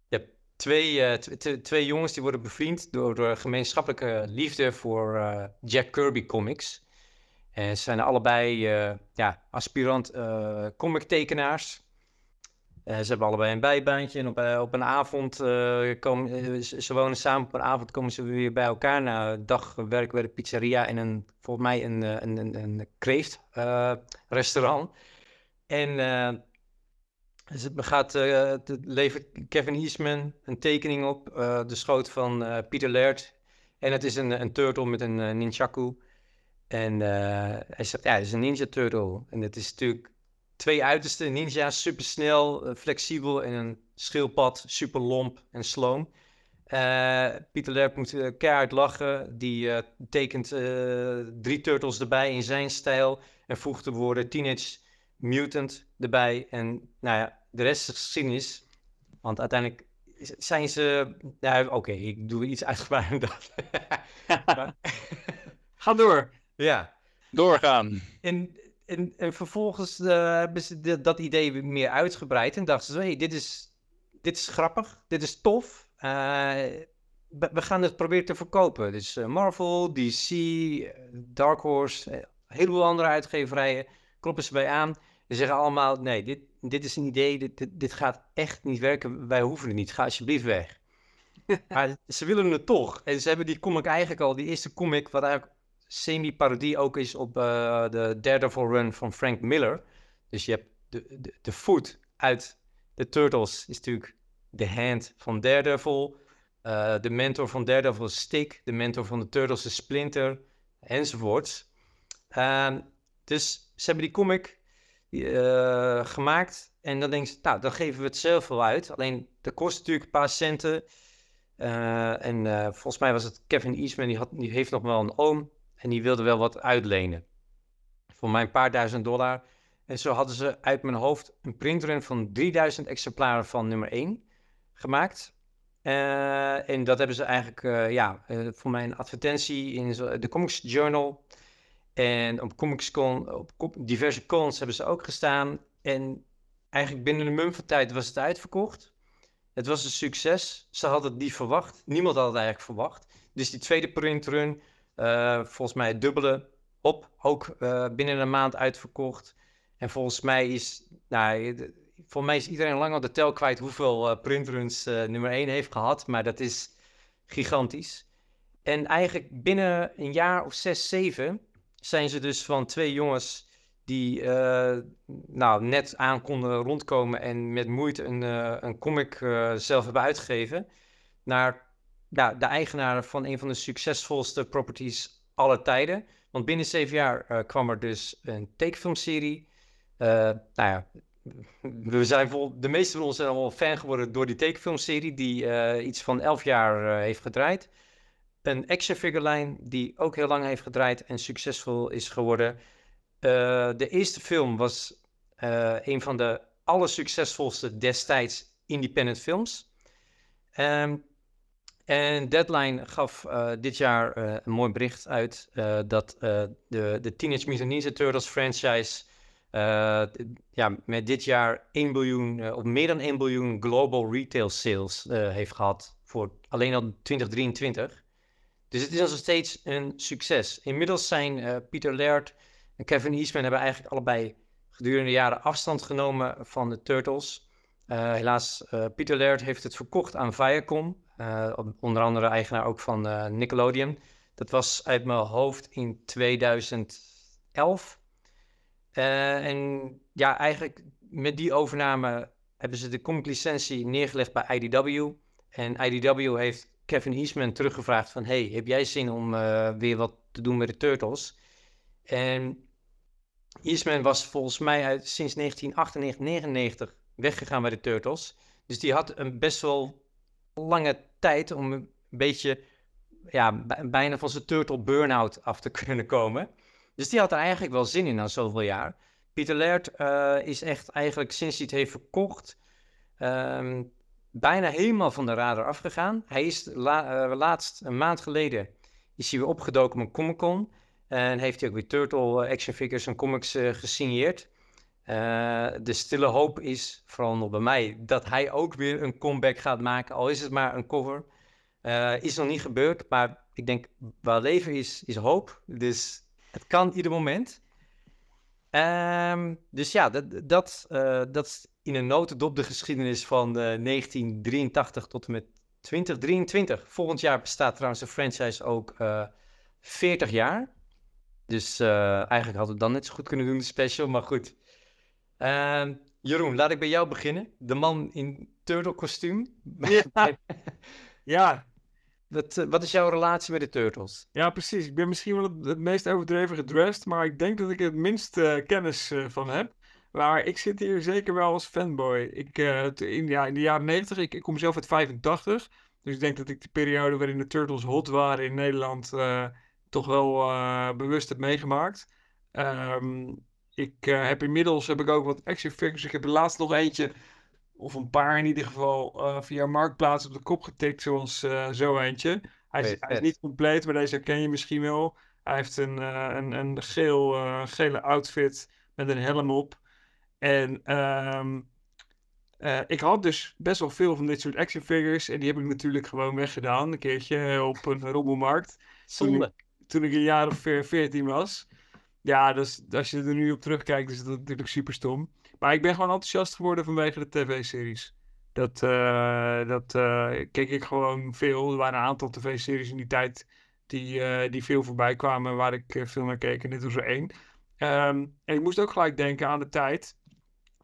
Je hebt twee, eh, tw- tw- twee jongens die worden bevriend door eh, gemeenschappelijke liefde voor Jack Kirby comics. En ze zijn allebei eh, ja, aspirant eh comic-tekenaars. Eh, ze hebben allebei een bijbaantje en op, eh, op een avond eh, komen eh, ze, wonen samen. Op een avond komen ze weer bij elkaar na een dag werken bij de pizzeria en een, volgens mij een, eh, een, een, een kreeftrestaurant. en eh, ze gaat, eh, het levert Kevin Eastman een tekening op, eh, de schoot van eh, Peter Laird. En het is een, een turtle met een eh, ninjaku. En eh, hij zegt, ja, het is een Ninja Turtle. En het is natuurlijk twee uiterste ninja's, supersnel, eh, flexibel en een schildpad, super lomp en sloom. Eh, Pieter Lerp moet eh, keihard lachen. Die tekent drie turtles erbij in zijn stijl en voegt de woorden Teenage Mutant erbij. En nou ja, de rest is geschiedenis. Want uiteindelijk zijn ze... Ja, oké, ik doe iets uitgebreider dan Ga door. Ja. doorgaan. En, en, en vervolgens eh, hebben ze de- dat idee weer meer uitgebreid en dachten ze, hey, dit is, dit is grappig, dit is tof. Eh, we, we gaan het proberen te verkopen. Dus eh, Marvel, DC, Dark Horse, een heleboel andere uitgeverijen kloppen ze bij aan. Ze zeggen allemaal, nee, dit, dit is een idee, dit, dit, dit gaat echt niet werken, wij hoeven het niet, ga alsjeblieft weg. maar ze willen het toch. En ze hebben die comic eigenlijk al, die eerste comic, wat eigenlijk semi-parodie ook is op eh, de Daredevil run van Frank Miller. Dus je hebt de, de, de voet uit de Turtles is natuurlijk de hand van Daredevil. Eh, de mentor van Daredevil is Stick. De mentor van de Turtles is Splinter. Enzovoorts. Dus ze hebben die comic eh, gemaakt. En dan denken ze, nou, dan geven we het zelf wel uit. Alleen, dat kost natuurlijk een paar centen. En volgens mij was het Kevin Eastman, die, had, die heeft nog wel een oom. En die wilde wel wat uitlenen. Voor mij een paar duizend dollar. En zo hadden ze uit mijn hoofd een printrun van 3000 exemplaren van nummer 1 gemaakt. Eh, en dat hebben ze eigenlijk, eh, ja, eh, voor mij een advertentie in de Comics Journal. En op op diverse cons hebben ze ook gestaan. En eigenlijk binnen een mum van tijd was het uitverkocht. Het was een succes. Ze hadden het niet verwacht. Niemand had het eigenlijk verwacht. Dus die tweede printrun, volgens mij het dubbele, op, ook eh, binnen een maand uitverkocht. En volgens mij is, nou, volgens mij is iedereen lang al de tel kwijt hoeveel eh, printruns eh, nummer 1 heeft gehad. Maar dat is gigantisch. En eigenlijk binnen een jaar of zes, zeven zijn ze dus van twee jongens die eh, nou, net aan konden rondkomen en met moeite een, eh, een comic eh, zelf hebben uitgegeven, naar ja, de eigenaar van een van de succesvolste properties aller tijden. Want binnen zeven jaar eh, kwam er dus een tekenfilmserie. Eh, nou ja, we zijn vol, de meeste van ons zijn allemaal fan geworden door die tekenfilmserie, die eh, iets van elf jaar heeft gedraaid. Een action figure lijn die ook heel lang heeft gedraaid en succesvol is geworden. De eerste film was een van de allersuccesvolste destijds independent films. Ehm, en Deadline gaf eh, dit jaar eh, een mooi bericht uit eh, dat de, de Teenage Mutant Ninja Turtles franchise ja, met dit jaar 1 biljoen, eh, of meer dan 1 biljoen global retail sales heeft gehad voor alleen al 2023. Dus het is nog steeds een succes. Inmiddels zijn Peter Laird en Kevin Eastman hebben eigenlijk allebei gedurende de jaren afstand genomen van de Turtles. Helaas, Peter Laird heeft het verkocht aan Viacom. Uh, onder andere eigenaar ook van Nickelodeon. Dat was uit mijn hoofd in 2011. en ja, eigenlijk met die overname hebben ze de comic licentie neergelegd bij IDW. En IDW heeft Kevin Eastman teruggevraagd van... Hey, heb jij zin om weer wat te doen met de Turtles? En Eastman was volgens mij sinds 1998, 99 weggegaan bij de Turtles. Dus die had een best wel lange tijd om een beetje, ja, bijna van zijn Turtle burn-out af te kunnen komen. Dus die had er eigenlijk wel zin in na zoveel jaar. Peter Laird uh, is echt eigenlijk sinds hij het heeft verkocht, um, bijna helemaal van de radar afgegaan. Hij is uh, laatst, een maand geleden, is hij weer opgedoken op Comic Con. En heeft hij ook weer Turtle action figures en comics gesigneerd. Uh, de stille hoop is, vooral nog bij mij, dat hij ook weer een comeback gaat maken. Al is het maar een cover. Uh, is nog niet gebeurd, maar ik denk, waar leven is, is hoop. Dus het kan ieder moment. Um, dus ja, dat, dat, uh, dat is in een notendop de geschiedenis van 1983 tot en met 2023. Volgend jaar bestaat trouwens de franchise ook 40 jaar. Dus eigenlijk hadden we dan net zo goed kunnen doen, de special, maar goed. Uh, Jeroen, laat ik bij jou beginnen. De man in turtle kostuum. Ja. ja. Wat, uh, wat is jouw relatie met de Turtles? Ja, precies. Ik ben misschien wel het, het meest overdreven gedressed, maar ik denk dat ik het minst uh, kennis uh, van heb. Maar ik zit hier zeker wel als fanboy. Ik, in, ja, in de jaren 90, ik, ik, kom zelf uit 85. Dus ik denk dat ik de periode waarin de Turtles hot waren in Nederland toch wel bewust heb meegemaakt. Um, ik uh, heb inmiddels heb ik ook wat action figures. Ik heb er laatst nog eentje, of een paar in ieder geval, uh, via Marktplaats op de kop getikt, zoals uh, zo eentje. Hij is, hij is, niet compleet, maar deze herken je misschien wel. Hij heeft een, een, een geel, gele outfit met een helm op. En um, ik had dus best wel veel van dit soort action figures. En die heb ik natuurlijk gewoon weggedaan. Een keertje op een rommelmarkt. Zonde. Toen ik, toen ik een jaar of veertien was. Ja, dus als je er nu op terugkijkt, is dat natuurlijk super stom. Maar ik ben gewoon enthousiast geworden vanwege de tv-series. Dat, uh, dat uh, keek ik gewoon veel. Er waren een aantal tv-series in die tijd die, uh, die veel voorbij kwamen waar ik veel naar keek. En dit was er één. Um, en ik moest ook gelijk denken aan de tijd.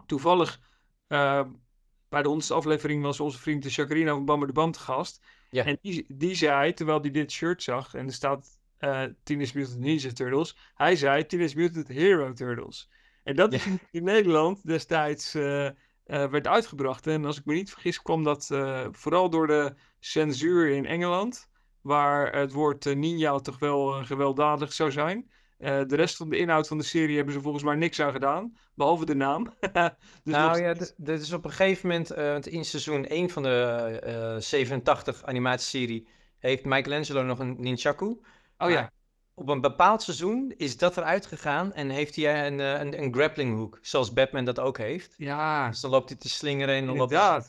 Toevallig bij de honderdste aflevering was onze vriend de Chacarina van Bammer de Band te gast. Ja. En die, die zei, terwijl hij dit shirt zag, en er staat uh, Teenage Mutant Ninja Turtles. Hij zei Teenage Mutant Hero Turtles. En dat is in Nederland destijds uh, uh, werd uitgebracht. En als ik me niet vergis kwam dat vooral door de censuur in Engeland. Waar het woord ninja toch wel gewelddadig zou zijn. de rest van de inhoud van de serie hebben ze volgens mij niks aan gedaan. Behalve de naam. dus nou ja, dit is op een gegeven moment in seizoen 1 van de 87 animatieserie... heeft Michelangelo nog een ninjaku... Oh ja. Op een bepaald seizoen is dat eruit gegaan en heeft hij een, een, een grappling hook, zoals Batman dat ook heeft. Ja. Dus dan loopt hij te slingeren en dan loopt hij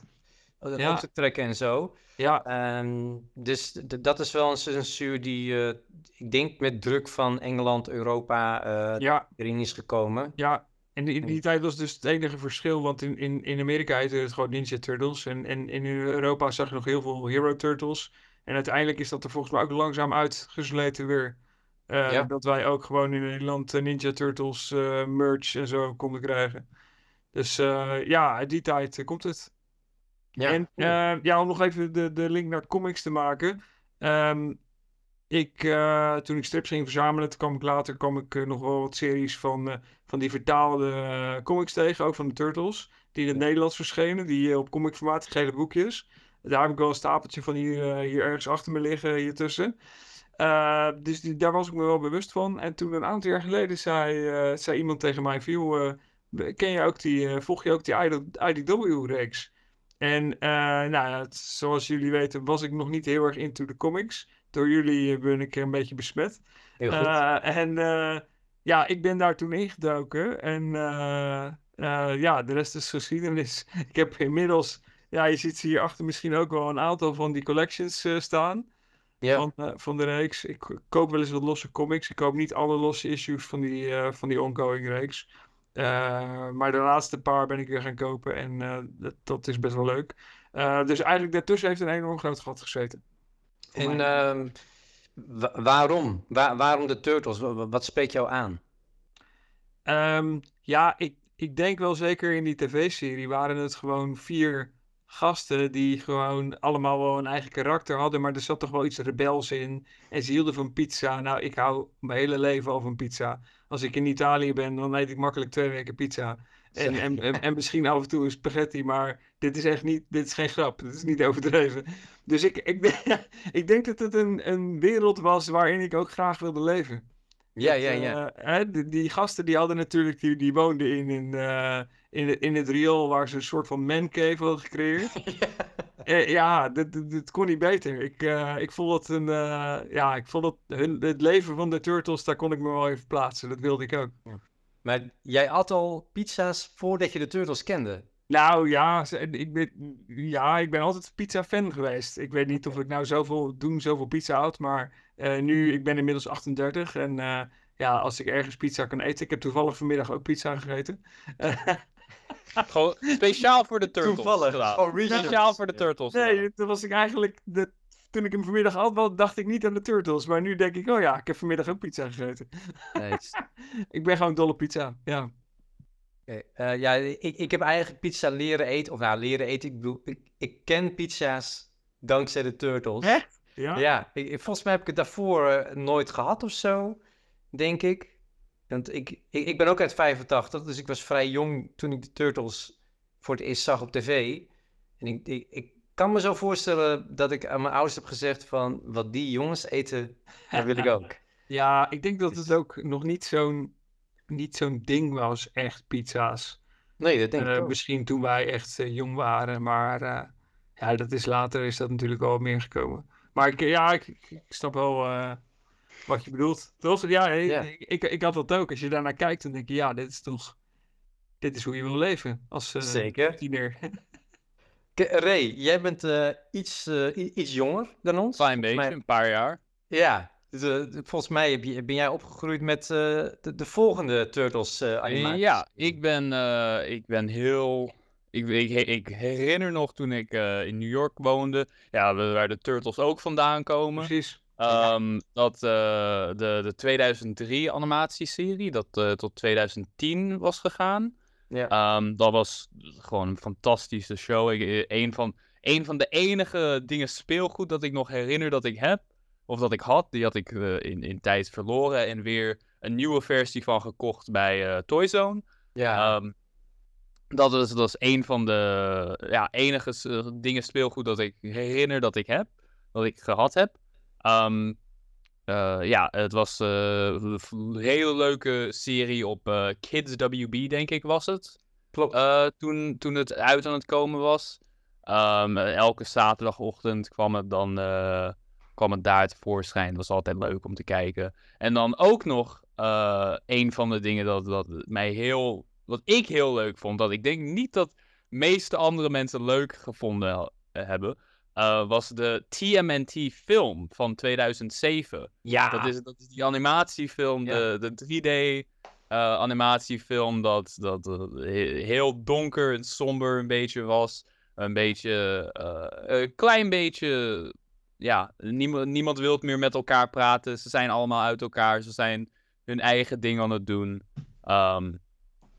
ja. te trekken en zo. Ja. Um, dus dat is wel een censuur die, uh, ik denk, met druk van Engeland, Europa uh, ja. erin is gekomen. Ja, en in die tijd was dus het enige verschil, want in, in, in Amerika heette het gewoon Ninja Turtles en, en in Europa zag je nog heel veel Hero Turtles. En uiteindelijk is dat er volgens mij ook langzaam uitgesleten weer. Uh, ja. Dat wij ook gewoon in Nederland uh, Ninja Turtles uh, merch en zo konden krijgen. Dus ja, uit die tijd komt het. Ja. En ja, om nog even de, de link naar comics te maken. Um, ik, toen ik strips ging verzamelen, toen kwam ik later kwam ik nog wel wat series van, van die vertaalde comics tegen, ook van de Turtles. Die in het Nederlands verschenen, die op comic formaat, gele boekjes. Daar heb ik wel een stapeltje van hier, uh, hier ergens achter me liggen, hier tussen. Uh, dus die, daar was ik me wel bewust van. En toen een aantal jaar geleden zei, uh, zei iemand tegen mij: viel, ken je ook die, volg je ook die IDW-reeks? En nou het, zoals jullie weten, was ik nog niet heel erg into de comics. Door jullie ben ik een beetje besmet. Heel goed. en ja, ik ben daar toen ingedoken. En ja, de rest is geschiedenis. Ik heb inmiddels ja, je ziet hier achter misschien ook wel een aantal van die collections uh, staan. Ja. van, eh, van de reeks. Ik koop wel eens wat losse comics. Ik koop niet alle losse issues van die, eh, van die ongoing reeks. Eh, maar de laatste paar ben ik weer gaan kopen en eh, dat, dat is best wel leuk. Eh, dus eigenlijk daartussen heeft een enorm groot gat gezeten. En ehm, wa- waarom? Wa- waarom de Turtles? Wa- wa- Wat spreekt jou aan? Ehm, ja, ik, ik denk wel zeker in die tv-serie waren het gewoon vier gasten die gewoon allemaal wel een eigen karakter hadden, maar er zat toch wel iets rebels in. En ze hielden van pizza. Nou, ik hou mijn hele leven al van pizza. Als ik in Italië ben, dan eet ik makkelijk twee weken pizza. En, en, en, en misschien af en toe een spaghetti, maar dit is echt niet, dit is geen grap. Dit is niet overdreven. Dus ik, ik, denk- ik denk dat het een, een wereld was waarin ik ook graag wilde leven. Ja, ja, ja. eh, hè, die, die gasten die hadden natuurlijk, die, die woonden in, eh, in, het- in het riool waar ze een soort van mancave hadden gecreëerd. Eh, ja, dit, dit, dit kon niet beter. Ik, eh, ik vond het een, eh, ja, ik vond het, hun, het leven van de Turtles, daar kon ik me wel even plaatsen. Dat wilde ik ook. Maar jij had al pizza's voordat je de Turtles kende. Nou ja, ik ben, ja, ik ben altijd pizza-fan geweest. Ik weet niet of ik nou zoveel, doen zoveel pizza houd, maar nu, ik ben inmiddels 38 en ja, als ik ergens pizza kan eten, ik heb toevallig vanmiddag ook pizza gegeten. Gewoon speciaal voor de Turtles Toevallig. gedaan. Original. Speciaal voor de Turtles gedaan. nee, toen was ik eigenlijk, de, toen ik hem vanmiddag had, wel, dacht ik niet aan de Turtles, maar nu denk ik, oh ja, ik heb vanmiddag ook pizza gegeten. Nice. Ik ben gewoon dol op pizza, ja. Oké, eh, ja, ik, ik heb eigenlijk pizza leren eten. Of nou, leren eten. Ik bedoel, ik, ik ken pizza's dankzij de Turtles. Echt? Ja? Ja, ik, ik- volgens mij heb ik het daarvoor eh, nooit gehad of zo, denk ik. Want ik, ik, ik ben ook uit 85, dus ik was vrij jong toen ik de Turtles voor het eerst zag op tv. En ik, ik, ik kan me zo voorstellen dat ik aan mijn ouders heb gezegd van, wat die jongens eten, dat wil ik ook. Ja, ik denk dat het ook nog niet zo'n niet zo'n ding was, echt pizza's. Nee, dat denk Eh, ik ook. misschien toen wij echt eh, jong waren, maar eh, ja, dat is later is dat natuurlijk wel meer gekomen. Maar ik, ja, ik, ik snap wel eh, wat je bedoelt. Toch? Ja, ik, Ja. Ik, ik, ik had dat ook. Als je daarnaar kijkt, dan denk je, ja, dit is toch, dit is hoe je wil leven als eh, Zeker. tiener. Ray, jij bent eh, iets, eh, iets jonger dan ons. Klein beetje, mij- een paar jaar. Ja, dus, eh, volgens mij heb je, ben jij opgegroeid met eh, de, de volgende Turtles eh animatie. Ja, ik ben, eh, ik ben heel. Ik, ik, ik herinner nog toen ik eh, in New York woonde. Ja, waar de Turtles ook vandaan komen. Precies. Ehm, dat eh, de, de 2003 animatieserie, dat eh, tot 2010 was gegaan. Ja. Ehm, dat was gewoon een fantastische show. Ik, eh, een, van, een van de enige dingen speelgoed dat ik nog herinner dat ik heb, of dat ik had, die had ik in, in tijd verloren en weer een nieuwe versie van gekocht bij Toyzone. ja. Ehm, dat, is, dat is een van de ja, enige dingen speelgoed dat ik herinner dat ik heb, dat ik gehad heb. Ehm, eh, ja, het was eh, een hele leuke serie op eh, Kids WB, denk ik, was het. Klopt. Eh, toen, toen het uit aan het komen was. Ehm, eh, elke zaterdagochtend kwam het dan eh, kwam het daar tevoorschijn. Het was altijd leuk om te kijken. En dan ook nog eh, een van de dingen dat, dat mij heel, wat ik heel leuk vond, dat ik denk niet dat de meeste andere mensen leuk gevonden eh, hebben, eh, was de TMNT film van 2007. ja. Dat is, dat is die animatiefilm, Ja. de, de 3D eh, animatiefilm, dat, dat eh, he- heel donker en somber een beetje was. Een beetje, een klein beetje, ja, niemand, niemand wil meer met elkaar praten. Ze zijn allemaal uit elkaar, ze zijn hun eigen ding aan het doen. Ehm,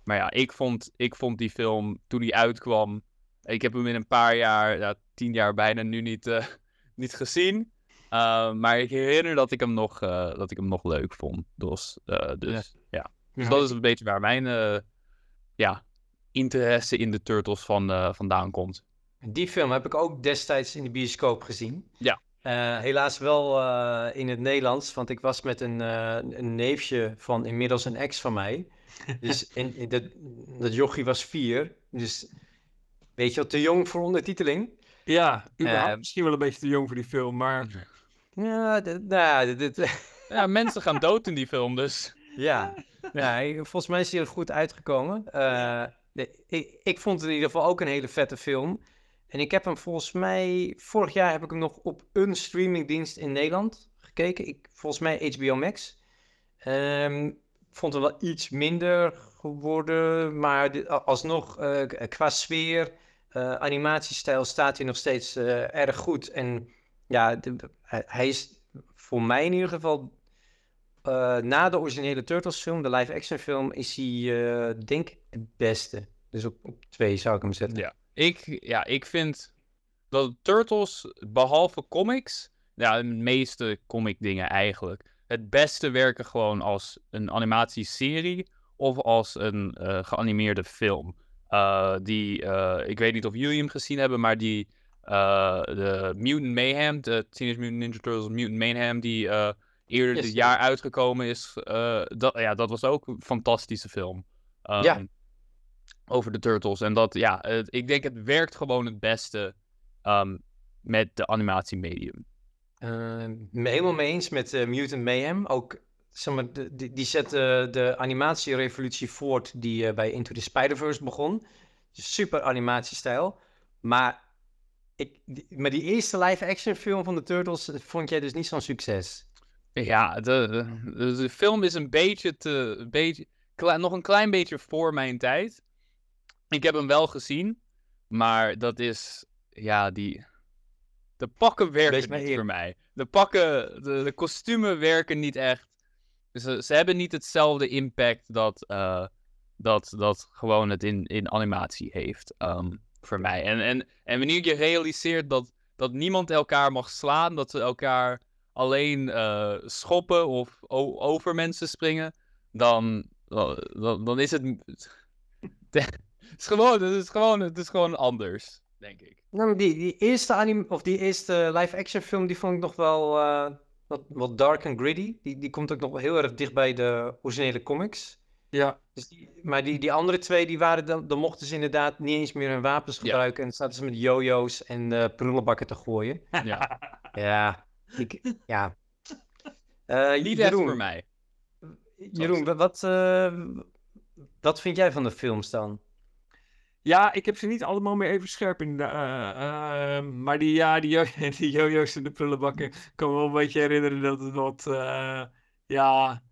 maar ja, ik vond, ik vond die film, toen die uitkwam, ik heb hem in een paar jaar, ja, tien jaar bijna nu niet, eh, niet gezien. Uh, maar ik herinner dat ik hem nog, uh, dat ik hem nog leuk vond. Dus, uh, dus ja. ja. Dus dat is een beetje waar mijn ja, interesse in de Turtles van, vandaan komt. Die film heb ik ook destijds in de bioscoop gezien. Ja. Uh, helaas wel uh, in het Nederlands, want ik was met een, uh, een neefje van inmiddels een ex van mij. Dus in, in dat, dat jochie was vier. Dus weet je wat, te jong voor ondertiteling. Ja, uh, misschien wel een beetje te jong voor die film, maar... Ja, nou, dit... ja, mensen gaan dood in die film, dus... Ja, ja volgens mij is hij er goed uitgekomen. Uh, ik, ik vond het in ieder geval ook een hele vette film. En ik heb hem volgens mij, vorig jaar heb ik hem nog op een streamingdienst in Nederland gekeken. Ik, volgens mij HBO Max. Ehm vond het wel iets minder geworden, maar alsnog eh, qua sfeer, eh, animatiestijl staat hij nog steeds eh, erg goed. En ja, hij, is voor mij in ieder geval eh, na de originele Turtles film, de live action film, is hij denk ik het beste. Dus op, op twee zou ik hem zetten. Ja. Ik, ja, ik vind dat Turtles, behalve comics, ja, de meeste comic dingen eigenlijk, het beste werken gewoon als een animatieserie of als een geanimeerde film. Eh, die, eh, ik weet niet of jullie hem gezien hebben, maar die, eh, de Mutant Mayhem, de Teenage Mutant Ninja Turtles Mutant Mayhem, die eerder Yes, dit jaar uitgekomen is, dat, ja, dat was ook een fantastische film. Ja. Ehm, over de Turtles. En dat, ja, het- ik denk het werkt gewoon het beste ehm, met de animatiemedium. Me- helemaal mee eens met Mutant Mayhem. Ook, zeg maar, die, die zet eh, de animatierevolutie voort die eh, bij Into the Spider-Verse begon. Super animatiestijl. Maar, ik, die, maar die eerste live-action film van de Turtles eh, vond jij dus niet zo'n succes. Ja, de, de, de film is een beetje te. Een beetje, nog een klein beetje voor mijn tijd. Ik heb hem wel gezien, maar dat is. Ja, die. De pakken werken niet voor mij. De pakken, de, de kostumen werken niet echt. Ze, ze hebben niet hetzelfde impact dat, eh, dat, dat gewoon het in, in animatie heeft. ehm, voor mij. En, en, en wanneer je realiseert dat, dat niemand elkaar mag slaan, dat ze elkaar alleen eh, schoppen of over mensen springen, dan, dan, dan is het. het is gewoon, het is gewoon, het is gewoon anders, denk ik. Nou, die, die eerste anim of die eerste live-action film, die vond ik nog wel eh, wat, wat dark en gritty. Die, die komt ook nog wel heel erg dicht bij de originele comics. Ja, Dus die, maar die, die andere twee, die waren dan, dan mochten ze inderdaad niet eens meer hun wapens Ja. gebruiken. En dan zaten ze met jojo's en eh prullenbakken te gooien. Ja, Ja, ik, ja. Eh, niet echt Jeroen, voor mij. Jeroen, wa- wat, eh, wat vind jij van de films dan? Ja, ik heb ze niet allemaal meer even scherp in de. eh, eh, maar die, ja, die, jo die jojo's en de prullenbakken. Kan me wel een beetje herinneren dat het wat. eh, ja.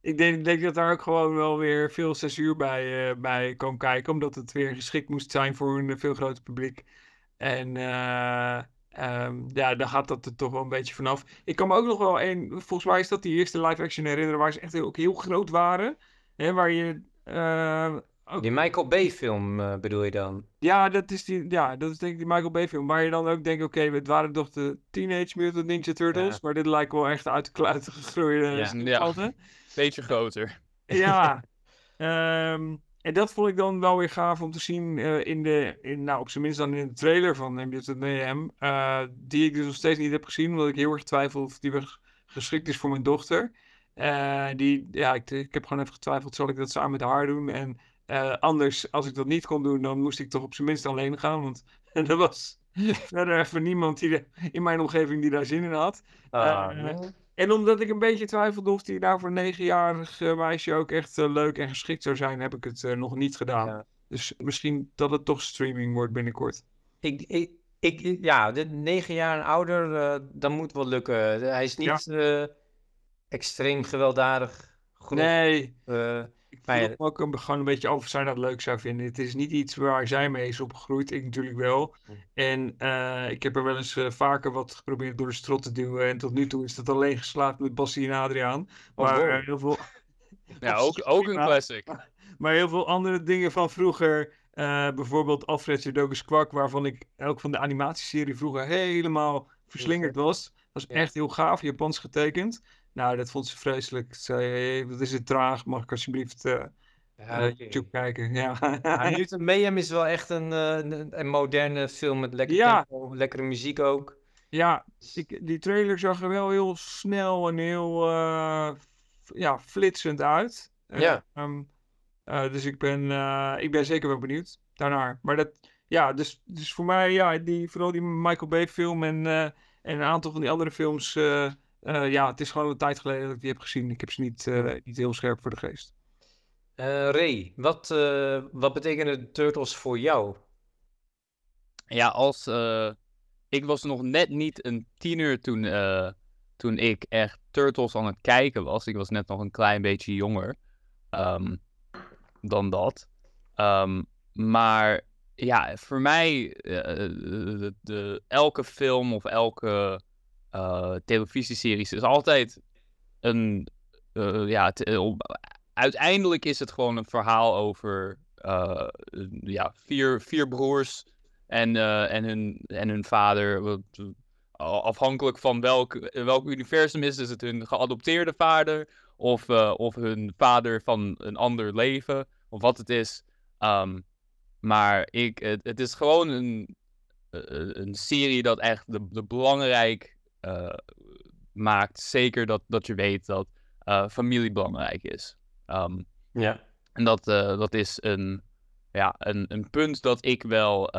Ik denk, denk dat daar ook gewoon wel weer veel censuur bij, eh, bij kwam kijken. Omdat het weer geschikt moest zijn voor een veel groter publiek. En eh, ehm, ja, daar gaat dat er toch wel een beetje vanaf. Ik kan me ook nog wel een. Volgens mij is dat die eerste live-action herinneren. Waar ze echt ook heel groot waren. Hè, waar je. Ook Die Michael Bay film eh, bedoel je dan? ja, dat is, die, ja, dat is denk ik die Michael Bay film. Waar je dan ook denkt, oké, het waren toch de Teenage Mutant Ninja Turtles. Ja. Maar dit lijkt wel echt uit de kluiten gegroeide Ja. Beetje groter. Ja. Ehm, en dat vond ik dan wel weer gaaf om te zien eh, in de, in, nou op zijn minst dan in de trailer van Mutant Mayhem. eh die ik dus nog steeds niet heb gezien, omdat ik heel erg twijfel of die geschikt is voor mijn dochter. Eh, die, ja, ik, ik heb gewoon even getwijfeld, zal ik dat samen met haar doen? En eh, anders, als ik dat niet kon doen, dan moest ik toch op zijn minst alleen gaan. Want er was verder even niemand die de- in mijn omgeving die daar zin in had. Ah, Eh. En omdat ik een beetje twijfelde of die daar voor een negenjarig eh, meisje ook echt leuk en geschikt zou zijn, heb ik het nog niet gedaan. Ja. Dus misschien dat het toch streaming wordt binnenkort. Ik, ik, ik, ja, de negen jaar en ouder, dat moet wel lukken. Hij is niet extreem gewelddadig genoeg. Nee, ik Maar me ook een- gewoon een beetje af of zij dat leuk zou vinden. Het is niet iets waar zij mee is opgegroeid, ik natuurlijk wel. Hm. En eh, ik heb er wel eens eh, vaker wat geprobeerd door de strot te duwen. En tot nu toe is dat alleen geslaagd met Bassie en Adriaan. Oh, Maar wow. heel veel... Ja, ook, ook een classic. Maar heel veel andere dingen van vroeger, eh, bijvoorbeeld Alfred Jodokus Kwak, waarvan ik ook van de animatieserie vroeger helemaal verslingerd was. was Ja. echt heel gaaf, Japans getekend. Nou, dat vond ze vreselijk. Ze zei, wat is het traag, mag ik alsjeblieft ja, oké. YouTube kijken? Ja, Ja, Mayhem is wel echt een, eh, een, een moderne film met lekker Ja. tempo, lekkere muziek ook. ja ik, die trailer zag er wel heel snel en heel ja, flitsend uit. Ja. ehm, eh, dus ik ben, ik ben zeker wel benieuwd daarnaar. Maar dat, ja, dus, dus voor mij, ja, die, vooral die Michael Bay film en, en een aantal van die andere films, eh, ja, het is gewoon een tijd geleden dat ik die heb gezien. Ik heb ze niet, eh, niet heel scherp voor de geest. Eh Ray, wat, eh, wat betekenen de Turtles voor jou? Ja, als. eh, ik was nog net niet een tiener toen, eh, toen ik echt Turtles aan het kijken was. Ik was net nog een klein beetje jonger ehm, dan dat. Ehm, maar ja, voor mij, eh, de, de- elke film of elke eh televisieseries is altijd een. eh, ja, eh, uiteindelijk is het gewoon een verhaal over ja, vier, vier broers en, en, hun, en hun vader. Afhankelijk van welk, welk universum is, is het hun geadopteerde vader of, of hun vader van een ander leven of wat het is. Ehm, maar ik, het, het is gewoon een, een serie dat echt de, de belangrijk eh, maakt. Zeker dat, dat je weet dat eh, familie belangrijk is. Ehm, Ja. en dat, eh, dat is een, ja, een, een punt dat ik wel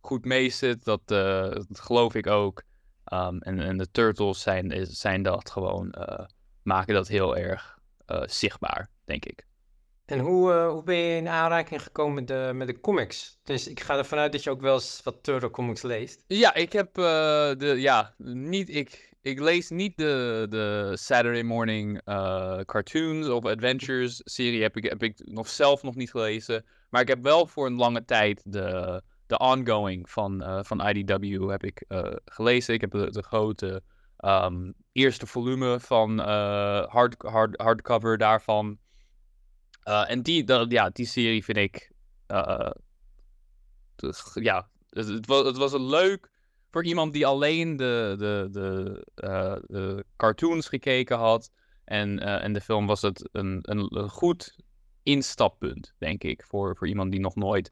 goed meezit. Dat, eh, dat geloof ik ook. Ehm, en, en de Turtles zijn, zijn dat gewoon, maken dat heel erg zichtbaar, denk ik. En hoe, eh, hoe ben je in aanraking gekomen met de, met de comics? Dus ik ga ervan uit dat je ook wel eens wat Turtle comics leest. Ja, ik heb eh, de, ja, niet, ik, ik lees niet de, de Saturday morning eh, cartoons of adventures serie heb ik, heb ik nog zelf nog niet gelezen. Maar ik heb wel voor een lange tijd de, de ongoing van, van IDW heb ik gelezen. Ik heb de, grote ehm, eerste volume van hard, hard, hardcover daarvan. Eh, en die, ja, die serie vind ik eh, ja, het, was, het was een leuk voor iemand die alleen de, de, de, eh, de cartoons gekeken had. En, en de film was het een, een, goed instappunt, denk ik. Voor, voor iemand die nog nooit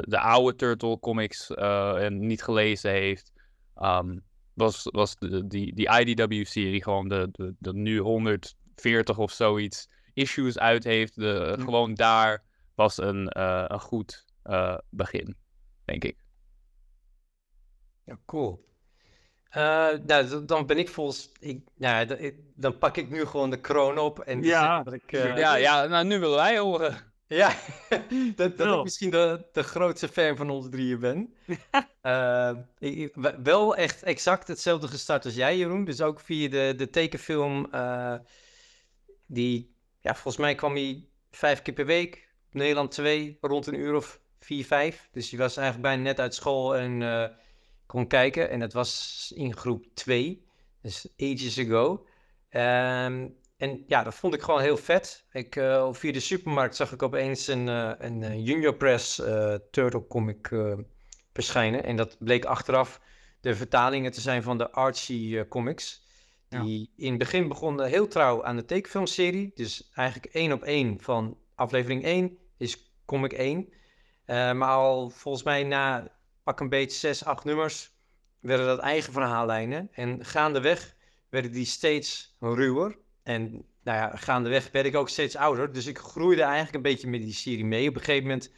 de oude Turtle comics niet gelezen heeft. Ehm, was, was die, die IDW-serie gewoon de, de, de nu 140 of zoiets issues uit heeft. De, Gewoon daar was een, eh, een goed eh, begin, denk ik. Ja, cool. Eh, nou, dan ben ik volgens... Ik, nou, d- ik- dan pak ik nu gewoon de kroon op en Ja, dat ik... eh, ja, ja, nou nu willen wij horen. Ja, dat, dat ik misschien de, de grootste fan van ons drieën ben. Ik- ik- we- wel echt exact hetzelfde gestart als jij, Jeroen. Dus ook via de, de tekenfilm. eh, die, ja, volgens mij kwam hij vijf keer per week. Op Nederland 2, rond een uur of vier, vijf. Dus je was eigenlijk bijna net uit school en eh, kon kijken. En dat was in groep 2, dus ages ago. Ehm, en ja, dat vond ik gewoon heel vet. Ik, eh, via de supermarkt zag ik opeens een, eh, een Junior Press Turtle comic verschijnen. En dat bleek achteraf de vertalingen te zijn van de Archie eh, Ja. Die in het begin begonnen heel trouw aan de tekenfilmserie. Dus eigenlijk één op één van aflevering 1 is comic 1. Eh, maar al volgens mij na pak een beetje 6, 8 nummers werden dat eigen verhaallijnen. En gaandeweg werden die steeds ruwer. En nou ja, gaandeweg werd ik ook steeds ouder. Dus ik groeide eigenlijk een beetje met die serie mee. Op een gegeven moment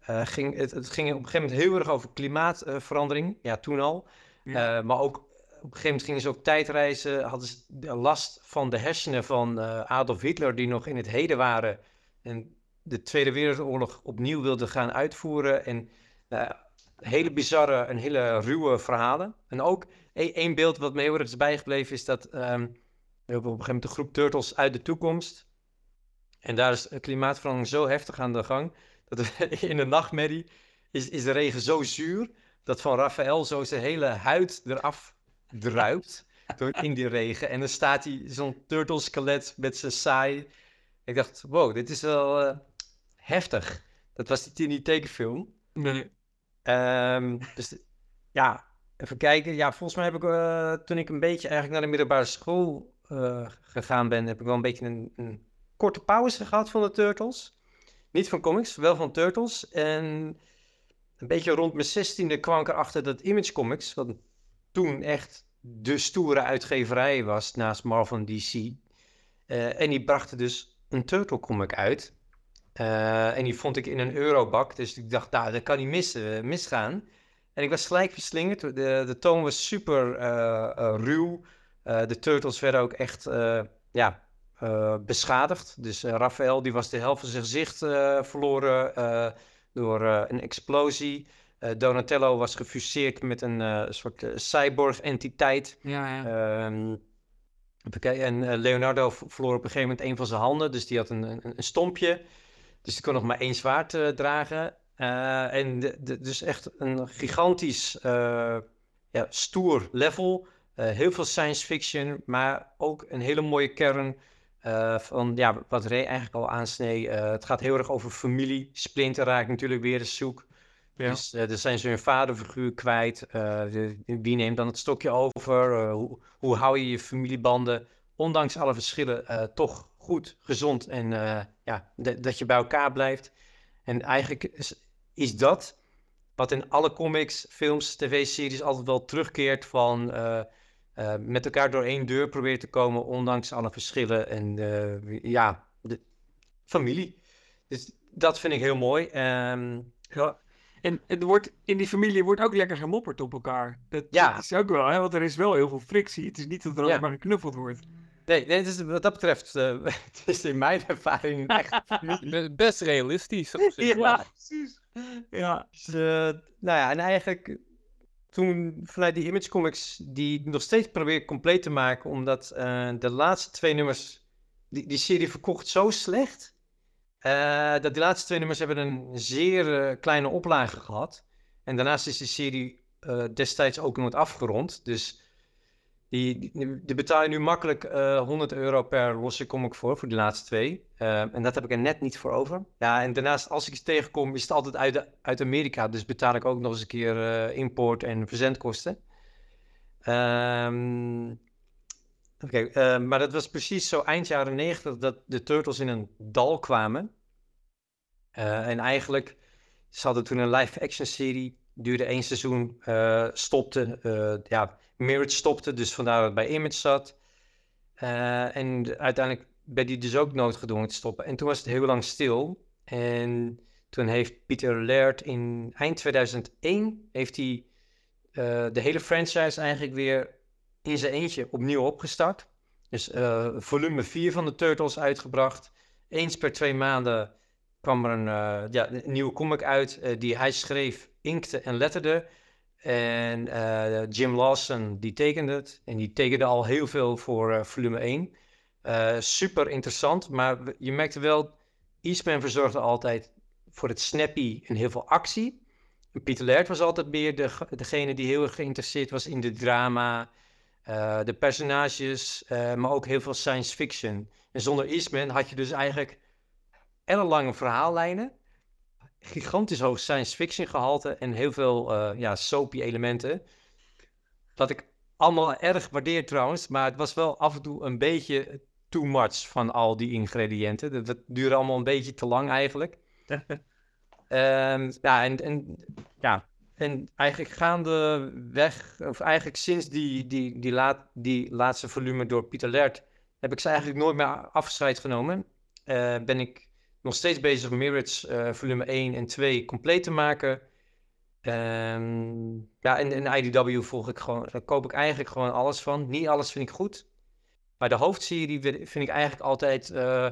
eh, ging het, het ging op een gegeven moment heel erg over klimaatverandering. ja, toen al. Ja. Eh, maar ook een gegeven moment gingen ze ook tijdreizen. Hadden ze last van de hersenen van eh, Adolf Hitler, die nog in het heden waren. En de Tweede Wereldoorlog opnieuw wilden gaan uitvoeren. En nou, hele bizarre en hele ruwe verhalen. En ook e- één beeld wat me heel erg is bijgebleven is dat hebben op een gegeven moment de groep Turtles uit de toekomst. En daar is de klimaatverandering zo heftig aan de gang. Dat in de nachtmerrie is, is de regen zo zuur. Dat van Raphaël zo zijn hele huid eraf druipt. Door, in die regen. En dan staat hij zo'n turtle-skelet met zijn saai. Ik dacht, wow, dit is wel eh, heftig. Dat was niet in die tekenfilm. Nee. Ehm, dus ja, even kijken. Ja, volgens mij heb ik eh, toen ik een beetje eigenlijk naar de middelbare school eh, gegaan ben, heb ik wel een beetje een, een korte pauze gehad van de Turtles. Niet van comics, wel van Turtles. En een beetje rond mijn zestiende kwam ik erachter dat Image Comics, wat toen echt de stoere uitgeverij was naast Marvel DC. eh, en die brachten dus een Turtle comic uit. Eh, en die vond ik in een eurobak. Dus ik dacht, nou, dat kan niet missen, misgaan. En ik was gelijk verslingerd. De, de toon was super eh, eh, ruw. Eh, de turtles werden ook echt eh, ja, eh, beschadigd. Dus eh, Raphaël die was de helft van zijn gezicht eh, verloren eh, door eh, een explosie. Eh, Donatello was gefuseerd met een eh, soort eh, cyborg-entiteit. Ja, ja. Ehm, en Leonardo verloor op een gegeven moment een van zijn handen, dus die had een, een, een stompje. Dus die kon nog maar één zwaard dragen. En de, de- dus echt een gigantisch ja, stoer level. Heel veel science fiction, maar ook een hele mooie kern van ja, wat Ray eigenlijk al aansnee. Het gaat heel erg over familie. Splinter raakt natuurlijk weer eens zoek. Ja. Dus eh, er zijn ze hun vaderfiguur kwijt. Eh, wie neemt dan het stokje over? Eh, hoe, hoe hou je je familiebanden, ondanks alle verschillen, eh, toch goed, gezond en eh, ja, dat je bij elkaar blijft? En eigenlijk is, is dat wat in alle comics, films, tv-series altijd wel terugkeert van eh, eh, met elkaar door één deur proberen te komen, ondanks alle verschillen en eh, ja, de familie. Dus dat vind ik heel mooi. Ehm, Ja. En het wordt, in die familie wordt ook lekker gemopperd op elkaar. Dat, Ja. dat is ook wel, hè? want er is wel heel veel frictie. Het is niet dat er Ja. alleen maar geknuffeld wordt. nee, nee het is, wat dat betreft, eh, het is in mijn ervaring echt Be- Best realistisch. op zich wel. Ja, precies. Ja, Dus, eh, nou ja, en eigenlijk toen vanuit die Image Comics die nog steeds probeer compleet te maken, omdat eh, de laatste twee nummers, die, die serie verkocht zo slecht, eh, dat die laatste twee nummers hebben een zeer eh, kleine oplage gehad. En daarnaast is die serie eh, destijds ook nooit afgerond, dus die, die, betaal je nu makkelijk eh 100 euro per losse comic voor, voor die laatste twee. En dat heb ik er net niet voor over. Ja, en daarnaast, als ik ze tegenkom, is het altijd uit, de- uit Amerika. Dus betaal ik ook nog eens een keer import- en verzendkosten. Ehm, Oké, eh, maar dat was precies zo eind jaren 90 dat de Turtles in een dal kwamen. Eh, en eigenlijk, ze hadden toen een live-action serie, duurde één seizoen, eh, stopte. eh, ja, Mirage stopte, dus vandaar dat het bij Image zat. En uiteindelijk werd die dus ook noodgedwongen te stoppen. En toen was het heel lang stil. En toen heeft Peter Laird in eind 2001 heeft hij de hele franchise eigenlijk weer in zijn eentje opnieuw opgestart. Dus eh, volume 4 van de Turtles uitgebracht. Eens per twee maanden kwam er een, eh, ja, een nieuwe comic uit eh, die hij schreef, inkte en letterde. En Jim Lawson die tekende het. En die tekende al heel veel voor volume 1. Eh, super interessant, maar je merkte wel, Eastman verzorgde altijd voor het snappy en heel veel actie. Pieter Laird was altijd meer de, degene die heel erg geïnteresseerd was in de drama, eh, de personages, eh, maar ook heel veel science fiction. En zonder Eastman had je dus eigenlijk ellenlange verhaallijnen, gigantisch hoog science fiction gehalte en heel veel eh, ja, soapy elementen. Dat ik allemaal erg waardeer trouwens, maar het was wel af en toe een beetje too much van al die ingrediënten. Dat, dat duurde allemaal een beetje te lang eigenlijk. Ehm, ja, en, en, ja, en eigenlijk gaandeweg, of eigenlijk sinds die, die, die, laat, die laatste volume door Pieter Laird, heb ik ze eigenlijk nooit meer afscheid genomen. Eh, ben ik nog steeds bezig Mirage eh, volume 1 en 2 compleet te maken. Ehm, ja, en, IDW volg ik gewoon, daar koop ik eigenlijk gewoon alles van. Niet alles vind ik goed. Maar de hoofdserie vind vind ik eigenlijk altijd eh,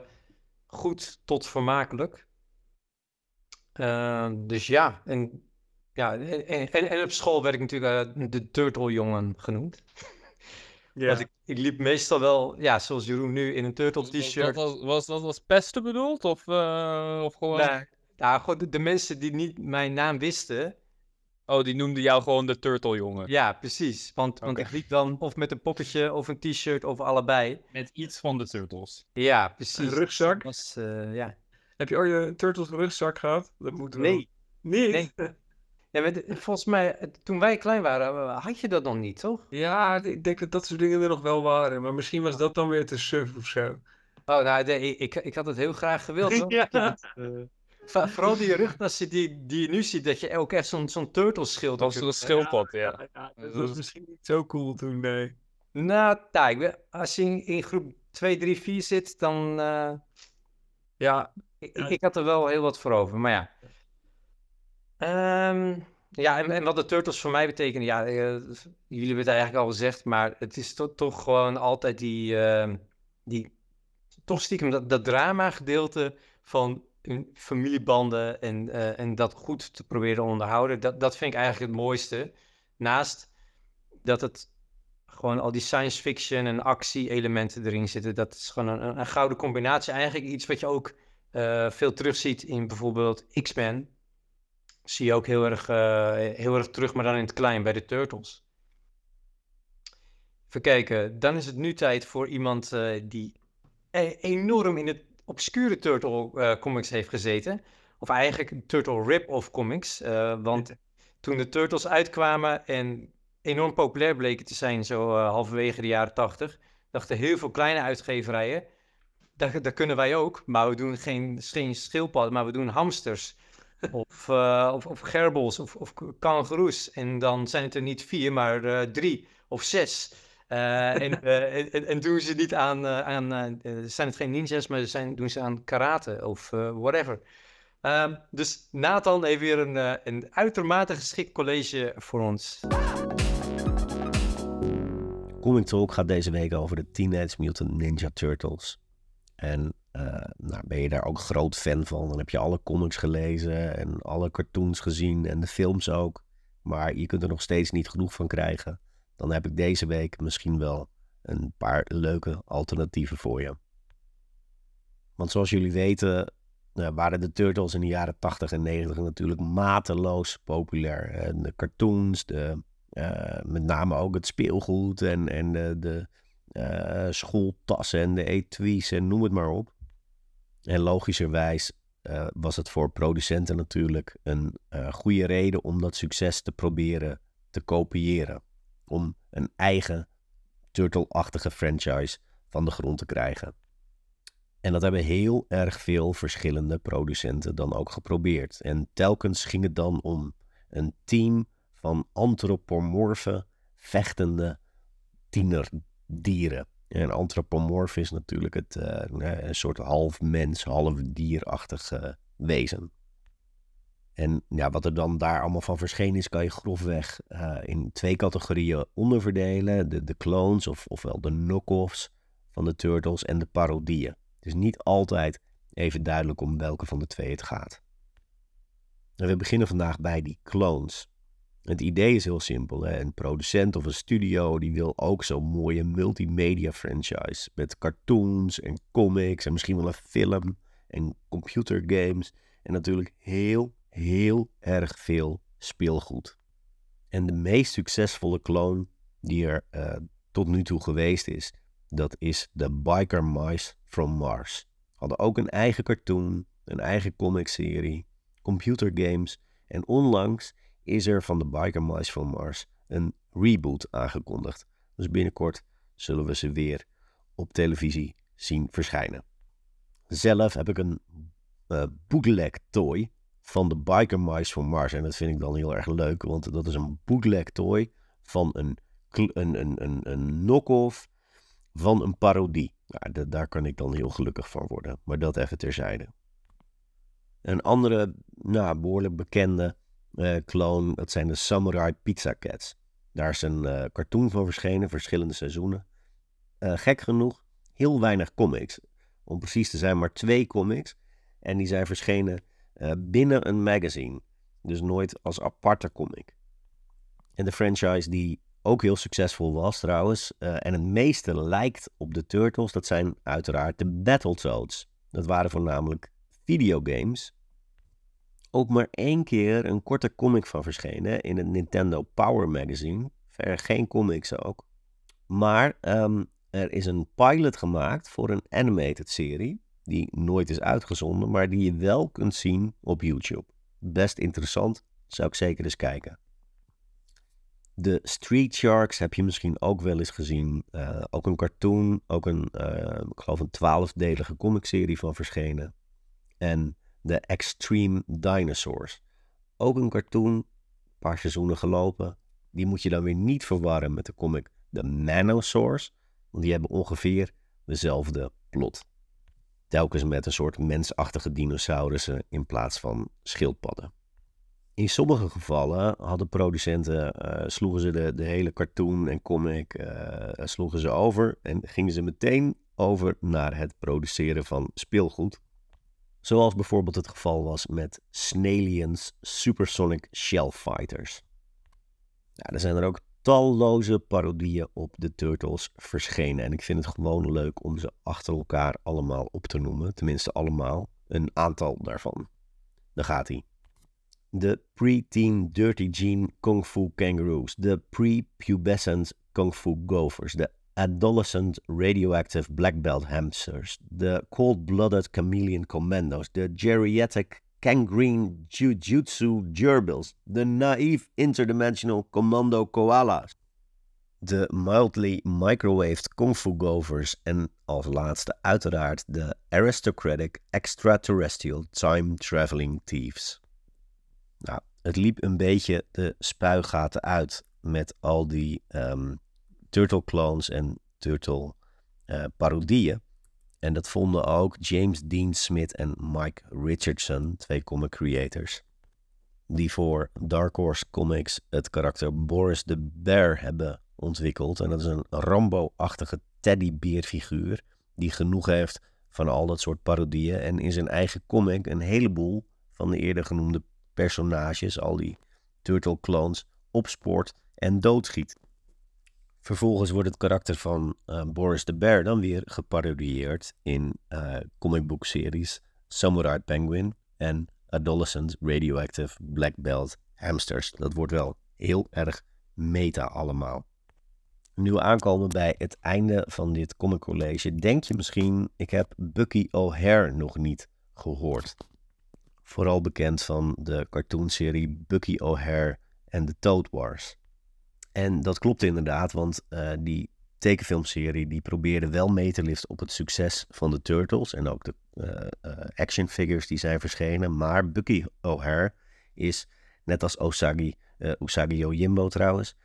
goed tot vermakelijk. Ehm, dus ja, en, ja en, en, en op school werd ik natuurlijk eh, de Turtle-jongen genoemd. ja. Want ik, ik liep meestal wel, ja, zoals Jeroen nu, in een Turtle Was, was, t-shirt. was, was dat als pesten bedoeld? Of, eh, of gewoon... Nee, ja, gewoon de, de mensen die niet mijn naam wisten. Oh, die noemde jou gewoon de Turtle jongen. Ja, precies. Want, want ik liep dan of met een poppetje of een t-shirt of allebei. Met iets van de Turtles. Ja, precies. Een rugzak. Was, eh, ja. Heb je ooit een Turtles rugzak gehad? Dat moet wel. Nee. Niet? Nee. Ja, maar de- volgens mij, toen wij klein waren, eh, had je dat nog niet, toch? Ja, ik denk dat dat soort dingen er nog wel waren. Maar misschien was dat dan weer te suf of zo. Oh, nou, nee, ik, ik had het heel graag gewild, hoor. Ja. Vooral die rugtassen die, die je nu ziet, dat je ook echt zo'n zo'n turtleschild Dat was een schildpad, ja. Ja, ja, dat was misschien niet zo cool toen, nee. Nou, nou, ik ben, als je in, in groep 2, 3, 4 zit, dan... eh, Ja, ik, Ja. ik had er wel heel wat voor over, maar ja. Ehm, ja, en, en wat de Turtles voor mij betekenen, ja, eh, jullie hebben het eigenlijk al gezegd, maar het is to- toch gewoon altijd die, ehm, die toch stiekem dat, dat drama gedeelte van familiebanden en, eh, en dat goed te proberen onderhouden. Dat, dat vind ik eigenlijk het mooiste. Naast dat het gewoon al die science fiction en actie-elementen erin zitten. Dat is gewoon een, een gouden combinatie. Eigenlijk iets wat je ook uh, veel terugziet in bijvoorbeeld X-Men. Zie je ook heel erg, uh, heel erg terug, maar dan in het klein bij de Turtles. Even kijken, dan is het nu tijd voor iemand uh, die e enorm in het obscure Turtle comics heeft gezeten. Of eigenlijk Turtle rip-off comics. want toen de Turtles uitkwamen en enorm populair bleken te zijn, zo halverwege de jaren tachtig, dachten heel veel kleine uitgeverijen, daar, daar, kunnen wij ook, maar we doen geen, geen schildpadden, maar we doen hamsters. Of, uh, of, of, gerbils of, of kangaroes. En dan zijn het er niet vier, maar uh, drie of zes. en, en, en, doen ze niet aan, aan zijn het geen ninjas, maar zijn, doen ze aan karate of whatever. Um, dus Nathan heeft weer een, een uitermate geschikt college voor ons. Comic Talk gaat deze week over de Teenage Mutant Ninja Turtles. En uh, nou, ben je daar ook groot fan van? Dan heb je alle comics gelezen en alle cartoons gezien en de films ook. Maar je kunt er nog steeds niet genoeg van krijgen. Dan heb ik deze week misschien wel een paar leuke alternatieven voor je. Want zoals jullie weten uh, waren de Turtles in de jaren 80 en 90 natuurlijk mateloos populair. En de cartoons, de uh, met name ook het speelgoed en, en de, de schooltassen en de etuis en noem het maar op. En logischerwijs uh, was het voor producenten natuurlijk een goede reden om dat succes te proberen te kopiëren. Om een eigen Turtle-achtige franchise van de grond te krijgen. En dat hebben heel erg veel verschillende producenten dan ook geprobeerd. En telkens ging het dan om een team van antropomorfe vechtende tienerdieren. En antropomorf is natuurlijk het, uh, een soort half mens, half dierachtig uh, wezen. En ja, wat er dan daar allemaal van verschenen is, kan je grofweg uh, in twee categorieën onderverdelen. De, de clones, of, ofwel de knock-offs van de turtles en de parodieën. Het is niet altijd even duidelijk om welke van de twee het gaat. En we beginnen vandaag bij die clones. Het idee is heel simpel. Hè? Een producent of een studio die wil ook zo'n mooie multimedia franchise. Met cartoons en comics en misschien wel een film en computergames. En natuurlijk heel, heel erg veel speelgoed. En de meest succesvolle clone die er uh, tot nu toe geweest is, dat is de Biker Mice from Mars. Hadden ook een eigen cartoon, een eigen comicserie, computergames en onlangs is er van de Biker Mice from Mars een reboot aangekondigd. Dus binnenkort zullen we ze weer op televisie zien verschijnen. Zelf heb ik een uh, bootleg toy van de Biker Mice from Mars. En dat vind ik dan heel erg leuk, want dat is een bootleg toy van een, een, een, een, knock-off van een parodie. Nou, daar kan ik dan heel gelukkig van worden. Maar dat even terzijde. Een andere, nou, behoorlijk bekende clone, dat zijn de Samurai Pizza Cats. Daar is een uh, cartoon van verschenen, verschillende seizoenen. Uh, gek genoeg, heel weinig comics. Om precies te zijn, maar twee comics. En die zijn verschenen binnen een magazine. Dus nooit als aparte comic. En de franchise die ook heel succesvol was trouwens. en het meeste lijkt op de Turtles. Dat zijn uiteraard de Battletoads. Dat waren voornamelijk videogames ook maar één keer een korte comic van verschenen in het Nintendo Power Magazine. Verder geen comics ook. Maar um, er is een pilot gemaakt voor een animated serie. Die nooit is uitgezonden, maar die je wel kunt zien op YouTube. Best interessant, zou ik zeker eens kijken. De Street Sharks heb je misschien ook wel eens gezien. Uh, ook een cartoon, ook een, uh, ik geloof een twaalfdelige comicserie van verschenen. En de Extreme Dinosaurs. Ook een cartoon, een paar seizoenen gelopen. Die moet je dan weer niet verwarren met de comic The Manosaurs, want die hebben ongeveer dezelfde plot. Telkens met een soort mensachtige dinosaurussen in plaats van schildpadden. In sommige gevallen hadden producenten, uh, sloegen ze de, hele cartoon en comic uh, sloegen ze over en gingen ze meteen over naar het produceren van speelgoed. Zoals bijvoorbeeld het geval was met Snalians Supersonic Shell Fighters. Ja, er zijn er ook talloze parodieën op de Turtles verschenen. En ik vind het gewoon leuk om ze achter elkaar allemaal op te noemen. Tenminste allemaal. Een aantal daarvan. Daar gaat hij. De pre-teen Dirty Jean Kung Fu Kangaroos. De pre-pubescent Kung Fu Gophers. De adolescent radioactive black belt hamsters. De cold-blooded chameleon commandos. De geriatric Gangrene Jujutsu Gerbils, de Naive Interdimensional Commando Koalas, de Mildly Microwaved Kung Fu Govers en als laatste uiteraard de Aristocratic Extraterrestrial Time Traveling Thieves. Nou, het liep een beetje de spuigaten uit met al die um, Turtle clones en Turtle uh, parodieën. En dat vonden ook James Dean Smith en Mike Richardson, twee comic creators, die voor Dark Horse Comics het karakter Boris the Bear hebben ontwikkeld. En dat is een Rambo-achtige teddybeerfiguur die genoeg heeft van al dat soort parodieën en in zijn eigen comic een heleboel van de eerder genoemde personages, al die turtle clones, opspoort en doodschiet. Vervolgens wordt het karakter van uh, Boris the Bear dan weer geparodieerd in uh, comic series Samurai Penguin en Adolescent Radioactive Black Belt Hamsters. Dat wordt wel heel erg meta allemaal. Nu we aankomen bij het einde van dit comic college, denk je misschien, ik heb Bucky O'Hare nog niet gehoord. Vooral bekend van de cartoonserie Bucky O'Hare en de Toad Wars. En dat klopt inderdaad, want uh, die tekenfilmserie die probeerde wel mee te liften op het succes van de Turtles en ook de uh, uh, action figures die zijn verschenen. Maar Bucky O'Hare is, net als Osagi, Usagi Yojimbo trouwens,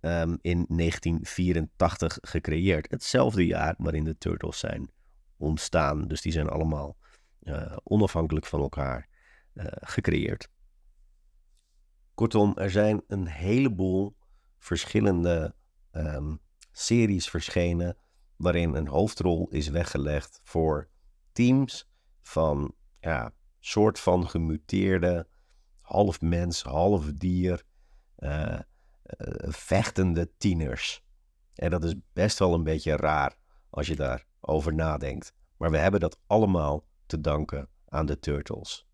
um, in 1984 gecreëerd. Hetzelfde jaar waarin de Turtles zijn ontstaan. Dus die zijn allemaal onafhankelijk van elkaar gecreëerd. Kortom, er zijn een heleboel verschillende um, series verschenen waarin een hoofdrol is weggelegd voor teams van ja, soort van gemuteerde, half mens, half dier, uh, uh, vechtende tieners. En dat is best wel een beetje raar als je daarover nadenkt. Maar we hebben dat allemaal te danken aan de Turtles.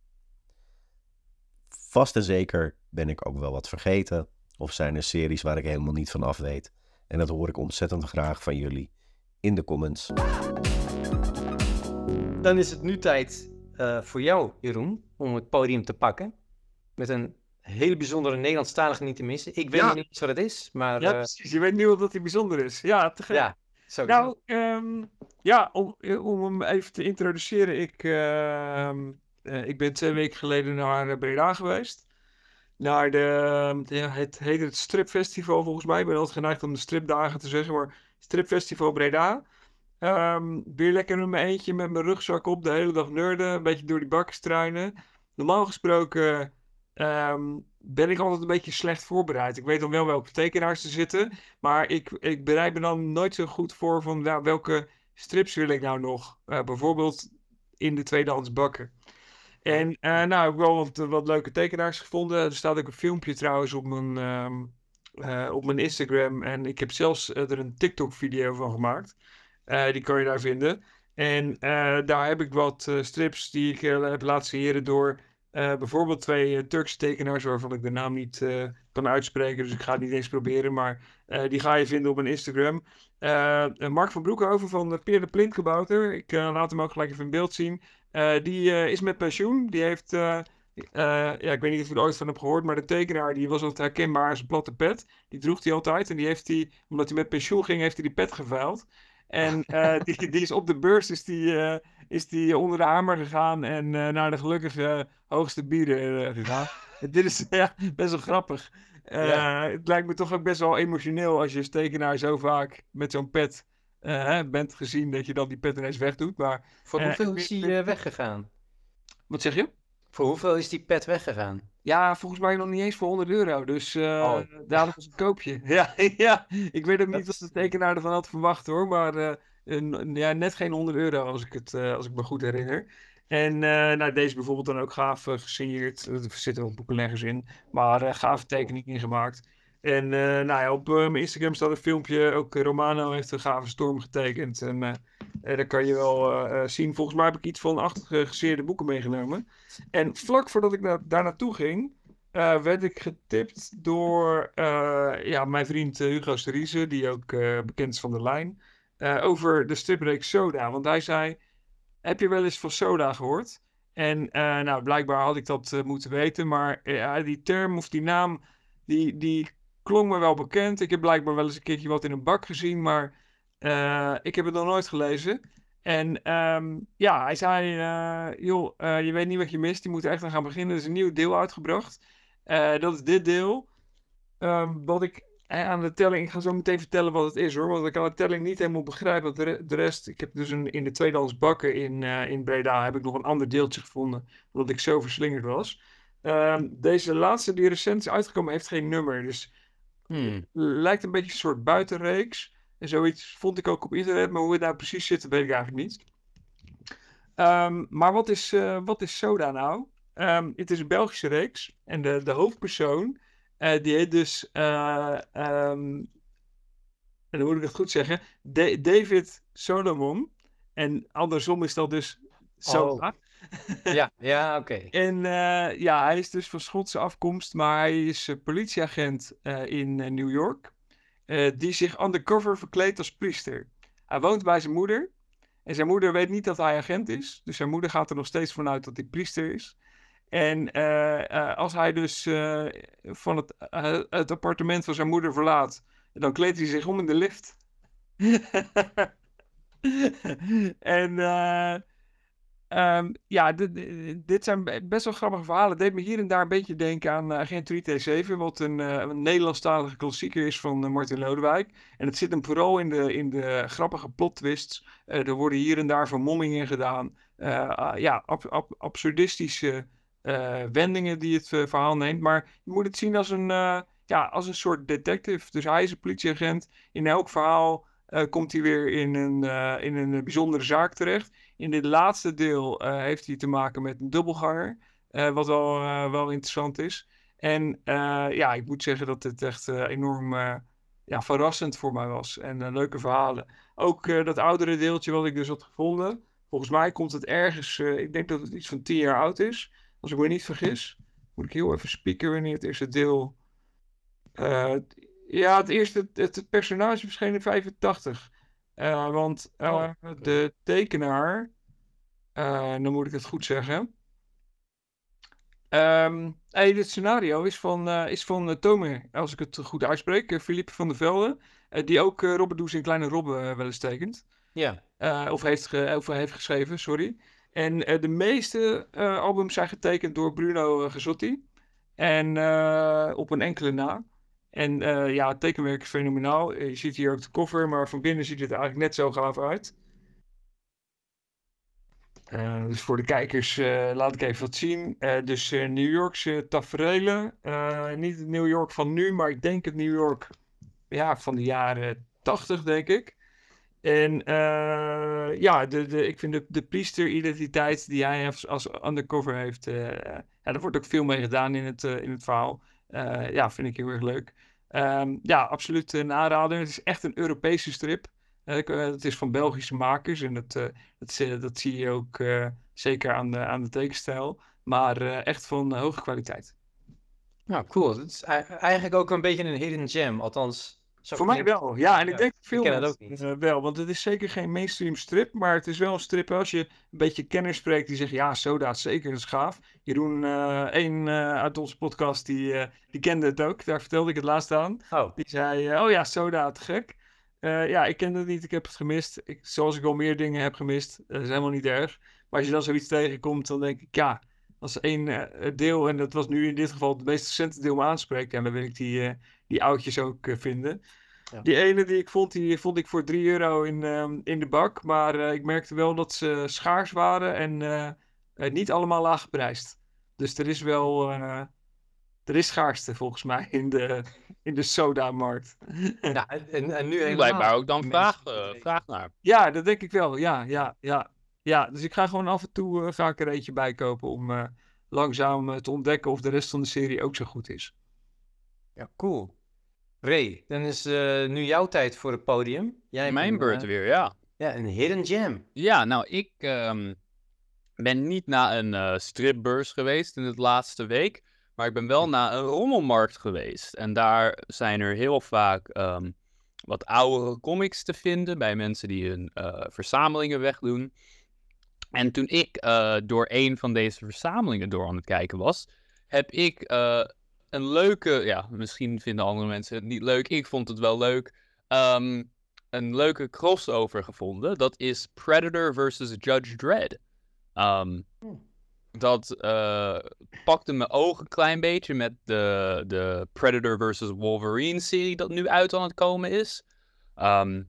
Vast en zeker ben ik ook wel wat vergeten. Of zijn er series waar ik helemaal niet van af weet? En dat hoor ik ontzettend graag van jullie in de comments. Dan is het nu tijd uh, voor jou, Jeroen, om het podium te pakken. Met een hele bijzondere Nederlandstalige niet te missen. Ik weet ja. niet eens wat het is, maar... Ja, uh... precies. Je weet nu al dat hij bijzonder is. Ja, te gek. Ja, nou, um, ja, om, om hem even te introduceren. Ik, uh, ik ben twee weken geleden naar Breda geweest naar de, het heet het Stripfestival volgens mij. Ik ben altijd geneigd om de stripdagen te zeggen, maar Stripfestival Breda. Um, weer lekker in mijn eentje met mijn rugzak op, de hele dag nerden, een beetje door die bakken struinen. Normaal gesproken um, ben ik altijd een beetje slecht voorbereid. Ik weet dan wel welke tekenaars er zitten, maar ik, ik bereid me dan nooit zo goed voor van nou, welke strips wil ik nou nog. Uh, bijvoorbeeld in de tweedehands bakken. En uh, nou, heb ik wel wat, leuke tekenaars gevonden. Er staat ook een filmpje trouwens op mijn, um, uh, op mijn Instagram. En ik heb zelfs uh, er een TikTok-video van gemaakt. die kan je daar vinden. En daar heb ik wat strips die ik heb laten creëren door bijvoorbeeld twee Turkse tekenaars waarvan ik de naam niet kan uitspreken. Dus ik ga het niet eens proberen. Maar die ga je vinden op mijn Instagram. Mark van Broekhoven van Peer de Plintkabouter. Ik laat hem ook gelijk even in beeld zien. Uh, die uh, is met pensioen. Die heeft, uh, ja, ik weet niet of je er ooit van hebt gehoord, maar de tekenaar die was altijd herkenbaar als een platte pet. Die droeg hij altijd en die heeft hij, omdat hij met pensioen ging, heeft hij die pet geveild. En die, die, is op de beurs is die, is die onder de hamer gegaan en naar de gelukkige hoogste bieden gegaan. Dit is ja, best wel grappig. Ja. Het lijkt me toch ook best wel emotioneel als je als tekenaar zo vaak met zo'n pet uh, bent gezien dat je dan die pet ineens wegdoet. Maar, Voor uh, hoeveel is die uh, weggegaan? Wat zeg je? Voor hoeveel is die pet weggegaan? Ja, volgens mij nog niet eens voor 100 euro. Dus oh. dadelijk was het koopje. ja, ja, ik weet ook niet wat de tekenaar ervan had verwacht hoor. Maar een, ja, net geen 100 euro als ik, het, als ik me goed herinner. En nou, deze bijvoorbeeld dan ook gaaf gesigneerd. Er zitten ook boekenleggers in. Maar gave tekening ingemaakt. En nou ja, op mijn Instagram staat een filmpje. Ook Romano heeft een gave storm getekend. En daar kan je wel zien. Volgens mij heb ik iets van acht geseerde boeken meegenomen. En vlak voordat ik daar naartoe ging... werd ik getipt door ja, mijn vriend Hugo Sterise, die ook bekend is van de lijn, over de stripreeks Soda. Want hij zei, heb je wel eens van soda gehoord? En uh, nou, blijkbaar had ik dat uh, moeten weten, maar uh, die term of die naam, die, die klonk me wel bekend. Ik heb blijkbaar wel eens een keertje wat in een bak gezien, maar ik heb het nog nooit gelezen. En um, ja, hij zei, joh, je weet niet wat je mist, je moet echt aan gaan beginnen. Er is een nieuw deel uitgebracht. dat is dit deel. Um, wat ik aan de telling, ik ga zo meteen vertellen wat het is hoor, want ik kan de telling niet helemaal begrijpen. De, de rest, ik heb dus een, in de tweedehands bakken in, in Breda, heb ik nog een ander deeltje gevonden, omdat ik zo verslingerd was. Uh, deze laatste die recent is uitgekomen heeft geen nummer, dus hmm. lijkt een beetje een soort buitenreeks. En zoiets vond ik ook op internet, maar hoe het nou precies zit, weet ik eigenlijk niet. Um, maar wat is, uh, wat is Soda nou? Um, het is een Belgische reeks en de, de hoofdpersoon uh, die heet dus, uh, um, en dan moet ik het goed zeggen, David Solomon. En andersom is dat dus Soda. Oh. Ja, ja oké. Okay. en uh, ja, hij is dus van Schotse afkomst, maar hij is politieagent in New York. die zich undercover verkleedt als priester. Hij woont bij zijn moeder. En zijn moeder weet niet dat hij agent is. Dus zijn moeder gaat er nog steeds vanuit dat hij priester is. En als hij dus van het, het, appartement van zijn moeder verlaat, dan kleedt hij zich om in de lift. en um, ja, dit, zijn best wel grappige verhalen. Het deed me hier en daar een beetje denken aan Agent 3T7, wat een, een Nederlandstalige klassieker is van Martin Lodewijk. En het zit hem vooral in de, in de grappige plot twists. er worden hier en daar vermommingen gedaan. ja, ab, ab, absurdistische wendingen die het verhaal neemt. Maar je moet het zien als een, ja, als een soort detective. Dus hij is een politieagent. In elk verhaal komt hij weer in een, in een bijzondere zaak terecht. In dit laatste deel heeft hij te maken met een dubbelganger. wat wel, wel interessant is. En ja, ik moet zeggen dat het echt enorm ja, verrassend voor mij was. En leuke verhalen. Ook dat oudere deeltje wat ik dus had gevonden. Volgens mij komt het ergens, ik denk dat het iets van tien jaar oud is. Als ik me niet vergis. Moet ik heel even spieken wanneer het eerste deel. Ja, het eerste het, personage verscheen in 85. Uh, want uh, oh, de tekenaar. dan moet ik het goed zeggen. Um, hey, dit scenario is van, is van Tome, als ik het goed uitspreek. Philippe van der Velde. die ook Robert Does in Kleine Robben wel eens tekent. Ja. of, heeft of heeft geschreven, sorry. En uh, de meeste uh, albums zijn getekend door Bruno uh, Gesotti. En op een enkele na. En ja, het tekenwerk is fenomenaal. Je ziet hier ook de cover, maar van binnen ziet het eigenlijk net zo gaaf uit. dus voor de kijkers laat ik even wat zien. dus New Yorkse tafereelen. niet het New York van nu, maar ik denk het New York ja, van de jaren 80, denk ik. En ja, de, de, ik vind de, de priester-identiteit die hij als, als undercover heeft, ja, daar wordt ook veel mee gedaan in het, in het verhaal. ja, vind ik heel erg leuk. Um, ja, absoluut een aanrader. Het is echt een Europese strip. het is van Belgische makers en dat, dat, dat zie je ook zeker aan de, aan de tekenstijl. Maar echt van hoge kwaliteit. Nou, cool. Het is eigenlijk ook een beetje een hidden gem. Althans, voor mij wel, ja. En ik denk veel ik ook niet. Uh, wel, want het is zeker geen mainstream strip, maar het is wel een strip als je een beetje kenners spreekt die zeggen, ja, Soda is zeker, een schaaf. Jeroen, uh, een uh, uit onze podcast, die, die kende het ook. Daar vertelde ik het laatst aan. Oh. Die zei, oh ja, Soda, te gek. ja, ik kende het niet, ik heb het gemist. Ik, zoals ik al meer dingen heb gemist, dat is helemaal niet erg. Maar als je dan zoiets tegenkomt, dan denk ik, ja, als één deel, en dat was nu in dit geval het meest recente deel, me aanspreekt, en dan wil ik die die oudjes ook uh, vinden. Ja. Die ene die ik vond, die vond ik voor 3 euro in, uh, in de bak. Maar uh, ik merkte wel dat ze schaars waren en uh, niet allemaal laag geprijsd. Dus er is wel. er is schaarste volgens mij in de, in de soda-markt. ja, en, en nu helemaal... Blijkbaar ook dan vraag, vraag naar. Ja, dat denk ik wel. Ja, ja, ja. Ja, dus ik ga gewoon af en toe eh, ga ik er eentje bij kopen om eh, langzaam eh, te ontdekken of de rest van de serie ook zo goed is. Ja, cool. Ray, dan is eh, nu jouw tijd voor het podium. Jij hebt Mijn een, beurt weer, ja. Ja, een hidden gem. Ja, nou, ik ehm, ben niet naar een stripbeurs geweest in het laatste week. Maar ik ben wel naar een rommelmarkt geweest. En daar zijn er heel vaak ehm, wat oudere comics te vinden bij mensen die hun eh, verzamelingen wegdoen. En toen ik eh, door een van deze verzamelingen door aan het kijken was, heb ik eh, een leuke, ja, misschien vinden andere mensen het niet leuk. Ik vond het wel leuk. ehm, een leuke crossover gevonden. Dat is Predator versus Judge Dredd. Ehm, Hmm. dat eh, pakte mijn ogen een klein beetje met de, de Predator versus Wolverine serie dat nu uit aan het komen is. Ehm,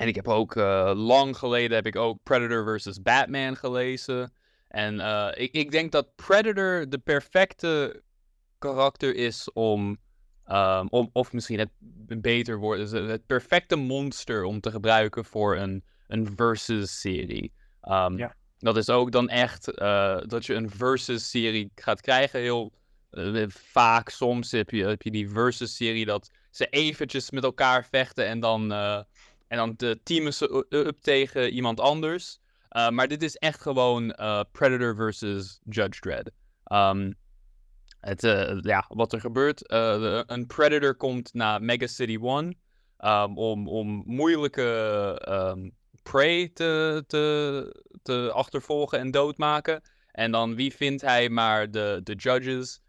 en ik heb ook eh, lang geleden heb ik ook Predator versus Batman gelezen. En eh, ik, ik denk dat Predator de perfecte karakter is om, ehm, om of misschien het beter woord, is het perfecte monster om te gebruiken voor een, een versus serie. Ehm, Ja. Dat is ook dan echt eh, dat je een versus serie gaat krijgen. Heel vaak, soms heb je, heb je die versus serie dat ze eventjes met elkaar vechten en dan, en dan de teamen ze up tegen iemand anders. Uh, maar dit is echt gewoon uh, Predator versus Judge Dredd. Um, het, uh, ja, wat er gebeurt. Een Predator komt naar Mega City 1 um, om, om moeilijke um, prey te, te, te achtervolgen en doodmaken. En dan wie vindt hij maar de, de judges.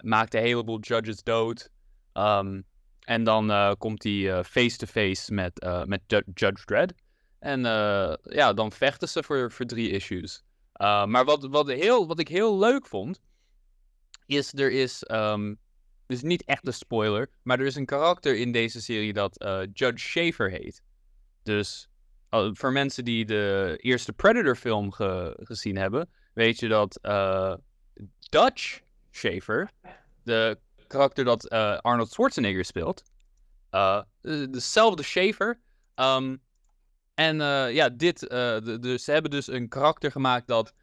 Maakt een heleboel judges dood. Um, en dan uh, komt hij face-to-face met, uh, met Judge Dredd. En ja, dan vechten ze voor, voor drie issues. Maar wat, wat, heel, wat ik heel leuk vond, is er is, um, dus niet echt een spoiler, maar er is een karakter in deze serie dat Judge Schaefer heet. Dus voor mensen die de eerste Predator film ge, gezien hebben, weet je dat Dutch Schaefer, de karakter dat uh, Arnold Schwarzenegger speelt, uh, dezelfde Schaefer, um, en ja, dit, de, de, ze hebben dus een karakter gemaakt dat,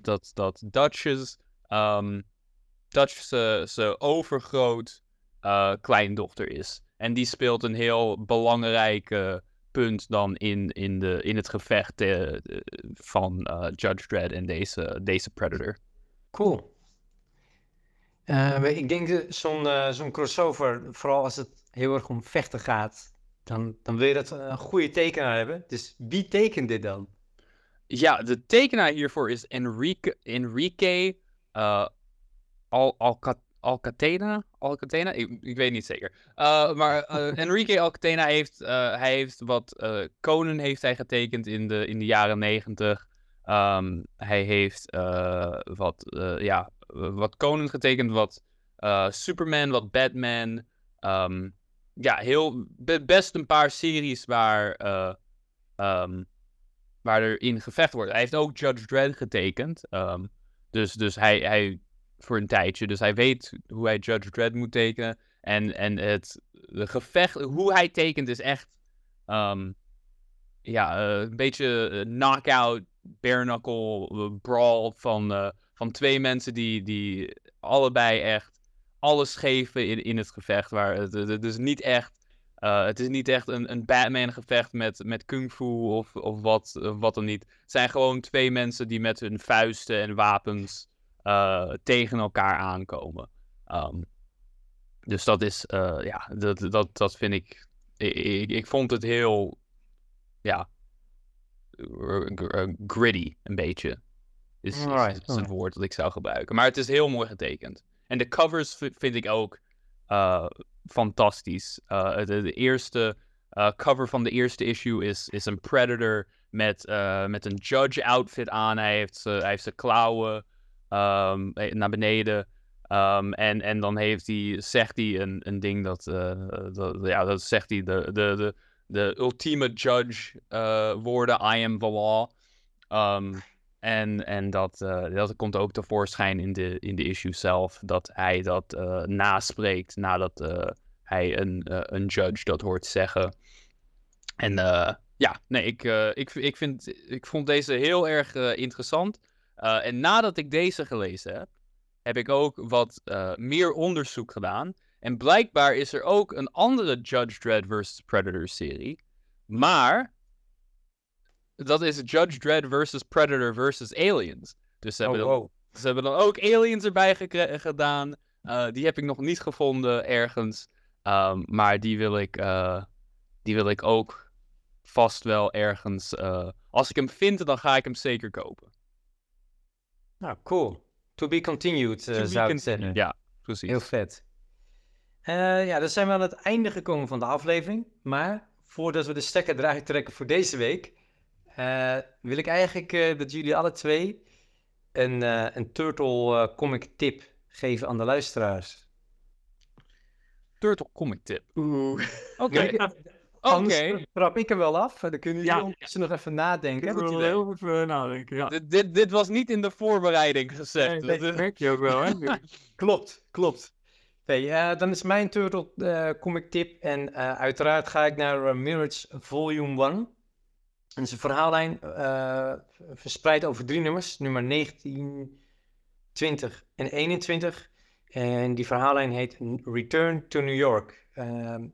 dat, dat Dutch's, um, Dutch's uh, overgroot kleindochter is. En die speelt een heel belangrijk punt dan in, in, de, in het gevecht van Judge Dredd en deze, deze Predator. Cool. Uh, ik denk zo'n uh, zo'n crossover, vooral als het heel erg om vechten gaat, dan, dan wil je dat een goede tekenaar hebben. Dus wie tekent dit dan? Ja, de tekenaar hiervoor is Enrique, Enrique uh, Al, Alca, Alcatena. Alcatena? Ik, ik weet niet zeker. Uh, maar uh, Enrique Alcatena heeft, hij heeft wat Conan heeft hij getekend in de, in de jaren negentig. Um, hij heeft wat, ja, wat Conan getekend, wat Superman, wat Batman. Um, ja, heel, best een paar series waar, um, waar er in gevecht wordt. Hij heeft ook Judge Dredd getekend. Dus dus hij, hij, voor een tijdje. Dus hij weet hoe hij Judge Dredd moet tekenen. En, en het gevecht, hoe hij tekent is echt um, ja, een beetje knockout, bare knuckle, brawl van, uh, van twee mensen die, die allebei echt alles geven in, in het gevecht. Waar het, het is niet echt, uh, het is niet echt een, een Batman gevecht met, met kung fu of, of wat, wat dan niet. Het zijn gewoon twee mensen die met hun vuisten en wapens tegen elkaar aankomen. Um, dus dat is, ja, dat, dat, dat vind ik, ik, ik vond het heel, ja, gritty een beetje. Is, is, is het woord dat ik zou gebruiken. Maar het is heel mooi getekend. En de covers vind ik ook uh, fantastisch. Uh, de, de, eerste uh, cover van de eerste issue is, is een Predator met, met een judge outfit aan. Hij heeft zijn heeft klauwen um, naar beneden. Um, en, en dan heeft hij, zegt hij een, een ding dat, dat, ja, dat zegt hij de, de, de, de ultieme judge woorden, I am the law. Um, en, en dat, uh, dat komt ook tevoorschijn in de, in de issue zelf. Dat hij dat uh, naspreekt nadat uh, hij een, een judge dat hoort zeggen. En Ja, nee, ik, eh, ik, ik, vind, ik vond deze heel erg eh, interessant. Eh, en nadat ik deze gelezen heb, heb ik ook wat eh, meer onderzoek gedaan. En blijkbaar is er ook een andere Judge Dredd vs. Predator serie. Maar dat is Judge Dredd vs. Predator vs. Aliens. Dus ze, Oh, hebben, dan, wow. ze hebben dan ook Aliens erbij gedaan. Eh, die heb ik nog niet gevonden ergens. Ehm, maar die wil ik, eh, die wil ik ook vast wel ergens. eh, als ik hem vind, dan ga ik hem zeker kopen. Nou, cool. To be continued, To be zou ik continued. zeggen. Ja, precies. Heel vet. Eh, ja, dan zijn we aan het einde gekomen van de aflevering. Maar voordat we de stekker eruit trekken voor deze week, eh, wil ik eigenlijk eh, dat jullie alle twee een, eh, een Turtle eh, comic tip geven aan de luisteraars. Turtle comic tip. Oeh. Oké. Oké. Trap ik er wel af. Dan kunnen jullie Ja. ondertussen nog even nadenken. Ik wil heel even nadenken. Ja. Dit, dit, dit was niet in de voorbereiding gezegd. Nee, dat merk je ook wel, hè? Klopt, klopt. Nee, eh, dan is mijn Turtle eh, comic tip. En eh, uiteraard ga ik naar Mirage Volume 1. Het is een verhaallijn verspreid over drie nummers. Nummer 19, 20 en 21. En die verhaallijn heet Return to New York. Ehm,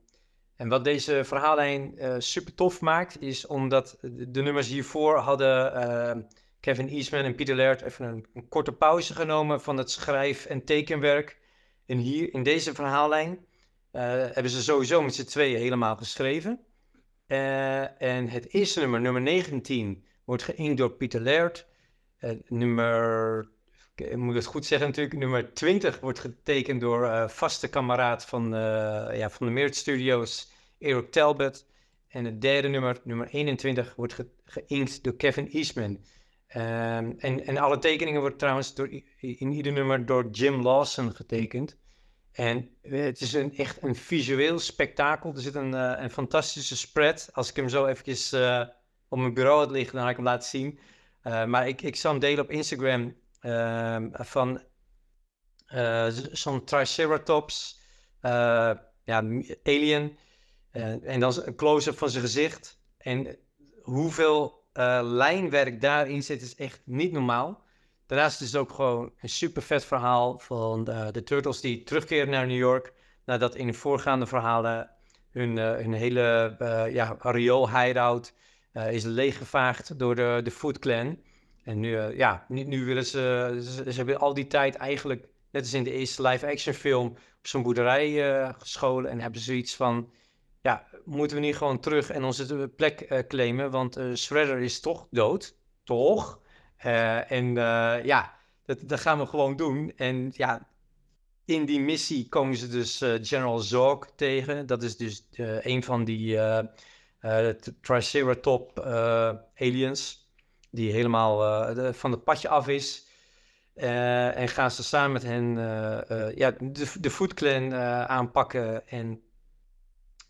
en wat deze verhaallijn super tof maakt, is omdat de, nummers hiervoor hadden eh, Kevin Eastman en Peter Laird even een, een korte pauze genomen van het schrijf- en tekenwerk. En hier in deze verhaallijn eh, hebben ze sowieso met z'n tweeën helemaal geschreven. Eh, en het eerste nummer, nummer 19, wordt geïnkt door Peter Laird. Eh, nummer, ik moet het goed zeggen natuurlijk, nummer 20 wordt getekend door vaste kameraad van, ja, van de Merit Studios, Eric Talbot. En het derde nummer, nummer 21, wordt ge geïnkt door Kevin Eastman. Ehm, en, en alle tekeningen worden trouwens door, in ieder nummer door Jim Lawson getekend. En eh, het is een, echt een visueel spektakel. Er zit een, eh, een fantastische spread. Als ik hem zo eventjes eh, op mijn bureau had liggen, dan had ik hem laten zien. Maar ik, ik zal hem delen op Instagram ehm, van zo'n Triceratops, ja, alien. En dan een close-up van zijn gezicht. En hoeveel eh, lijnwerk daarin zit, is echt niet normaal. Daarnaast is het ook gewoon een super vet verhaal van de, de Turtles die terugkeren naar New York. Nadat in de voorgaande verhalen hun, eh, hun hele eh ja, riool hideout eh, is leeggevaagd door de, de Foot Clan. En nu, eh, ja, nu, nu willen ze, ze, hebben al die tijd eigenlijk, net als in de eerste live-action film, op zo'n boerderij eh, gescholen. En hebben zoiets van, ja, moeten we niet gewoon terug en onze plek eh, claimen? Want eh Shredder is toch dood, toch? Eh, en eh, ja, dat, dat gaan we gewoon doen. En ja, in die missie komen ze dus eh, General Zorg tegen. Dat is dus eh, een van die eh eh, Triceratop eh, aliens. Die helemaal eh, van het padje af is. Eh, en gaan ze samen met hen eh, eh, ja, de, de Clan eh, aanpakken. En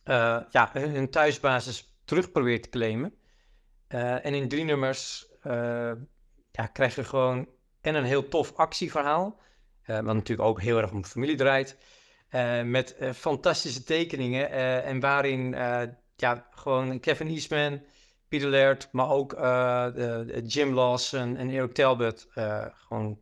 eh, ja, hun thuisbasis terug probeert te claimen. Eh, en in drie nummers eh, ja, krijg je gewoon en een heel tof actieverhaal. wat natuurlijk ook heel erg om familie draait. met fantastische tekeningen. en waarin ja, gewoon Kevin Eastman, Peter Laird, maar ook de- Jim Lawson en Eric Talbot gewoon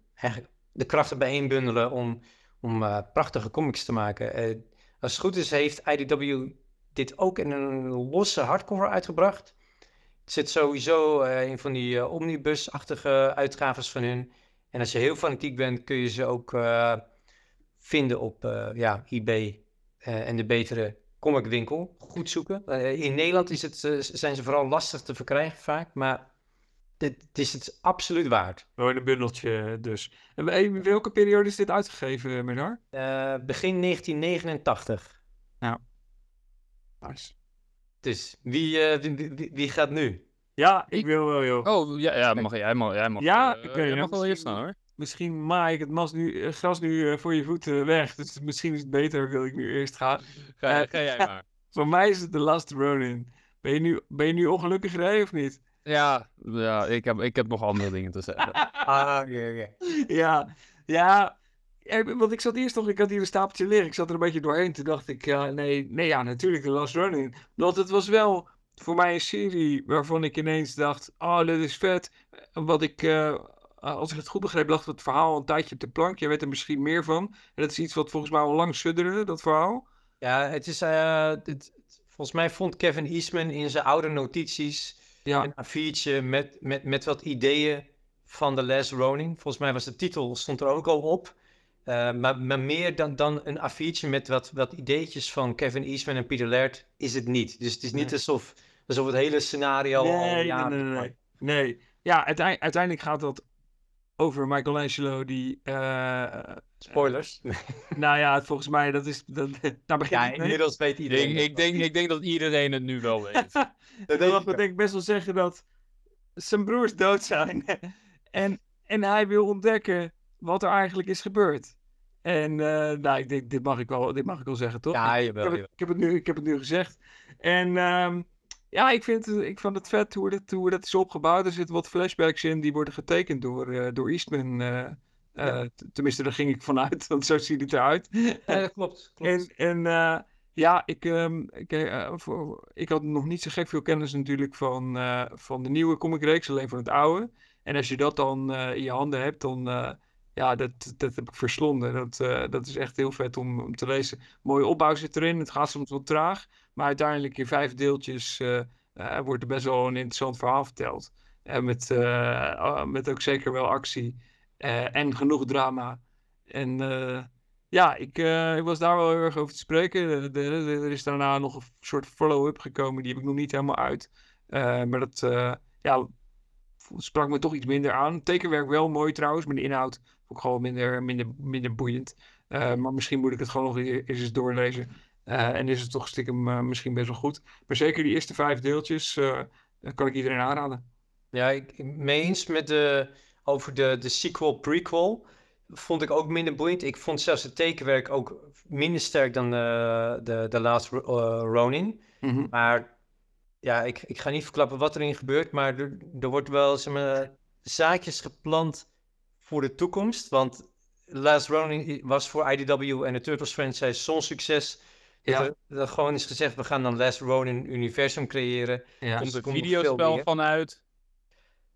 de krachten bijeenbundelen om, om prachtige comics te maken. Als het goed is, heeft IDW dit ook in een losse hardcover uitgebracht. Het zit sowieso eh, in van die eh, omnibus-achtige uitgaves van hun. En als je heel fanatiek bent, kun je ze ook eh, vinden op ja, eBay en de betere comicwinkel. Goed zoeken. In Nederland is het, zijn ze vooral lastig te verkrijgen vaak, maar dit, het is het absoluut waard. Oh, in een bundeltje dus. En in welke periode is dit uitgegeven, Menar? Begin 1989. Nice. Dus wie, eh, wie, wie- wie, wie gaat nu? Ja, ik Ik- wil wel, joh. Oh, ja, ja mag, jij, mag, jij mag, Ja, eh, ik weet jij mag wel eerst staan hoor. Misschien maai ik het mas nu, eh, gras nu eh, voor je voeten weg. Dus misschien is het beter dat ik nu eerst ga. Ga, Eh, ga jij maar. Voor mij is het The Last Ronin. Ben je nu, ben je nu ongelukkig gereden of niet? Ja, ja ik, heb, ik heb nog andere dingen te zeggen. Ah, ja, ja. Ja, ja. Eh, Want ik zat eerst nog, ik had hier een stapeltje liggen. Ik zat er een beetje doorheen. Toen dacht ik, ja, nee, nee, ja, natuurlijk The Last Ronin. Want het was wel voor mij een serie waarvan ik ineens dacht, oh, dit is vet. Wat ik, eh, als ik het goed begreep, lag het verhaal een tijdje op de plank. Je weet er misschien meer van. En dat is iets wat volgens mij al lang sudderde, dat verhaal. Ja, het is, eh, het- volgens mij vond Kevin Eastman in zijn oude notities Ja, een A4'tje met, met, met wat ideeën van The Last Ronin. Volgens mij was de titel, stond er ook al op. Eh, maar, maar meer dan, dan een A4'tje met wat, wat ideetjes van Kevin Eastman en Peter Laird is het niet. Dus het is niet Nee. alsof, alsof het hele scenario al nee, nee, jaren... nee, nee. Nee, ja, uitei- uiteindelijk gaat dat over Michelangelo die... eh, Spoilers. nou ja, volgens mij, dat is... Dat, daar begin ja, ik inmiddels weet Ik, iedereen. denk- ik, denk, ik denk dat iedereen het nu wel weet. Dat mag ik ik ik best wel zeggen dat zijn broers dood zijn. en, en hij wil ontdekken wat er eigenlijk is gebeurd. En eh, nou, ik denk, dit mag ik wel, dit mag ik wel zeggen, toch? Ja, ik, jawel, heb het, jawel. ik, heb het nu, ik heb het nu gezegd. En ehm, ja, ik vind, het, ik vond het vet hoe dat, hoe dat is opgebouwd. Er zitten wat flashbacks in die worden getekend door, eh, door Eastman. eh, tenminste, daar ging ik vanuit, want zo ziet het eruit. Ja, dat klopt. klopt. En, en ja, ik, ehm, ik, voor, ik had nog niet zo gek veel kennis natuurlijk van, van de nieuwe comicreeks, alleen van het oude. En als je dat dan in je handen hebt, dan uh, ja, dat, dat heb ik verslonden. Dat, uh, dat is echt heel vet om, om te lezen. Mooie opbouw zit erin, het gaat soms wat traag. Maar uiteindelijk in vijf deeltjes uh, wordt er best wel een interessant verhaal verteld. En met, met ook zeker wel actie en genoeg drama. En ja, ik, ik, was daar wel heel erg over te spreken. Er is daarna nog een soort follow-up gekomen, die heb ik nog niet helemaal uit. Maar dat ja, sprak me toch iets minder aan. Tekenwerk wel mooi trouwens, maar de inhoud vond ik gewoon minder, minder, minder boeiend. Uh, maar misschien moet ik het gewoon nog e-, eens eens doorlezen. Uh, en is het toch stiekem misschien best wel goed. Maar zeker die eerste vijf deeltjes kan ik iedereen aanraden. Ja, ik mee eens met de, over de, de sequel-prequel vond ik ook minder boeiend. Ik vond zelfs het tekenwerk ook minder sterk dan de, de, de Last Ronin. Mhm. Mm -hmm. Maar ja, ik, ik ga niet verklappen wat erin gebeurt, maar er, er wordt wel zeg maar, zaadjes geplant voor de toekomst. Want Last Ronin was voor IDW en de Turtles franchise zo'n succes. Ja. Dat er, dat gewoon is gezegd, we gaan dan Last Ronin universum creëren. Ja. Komt er een videospel vanuit.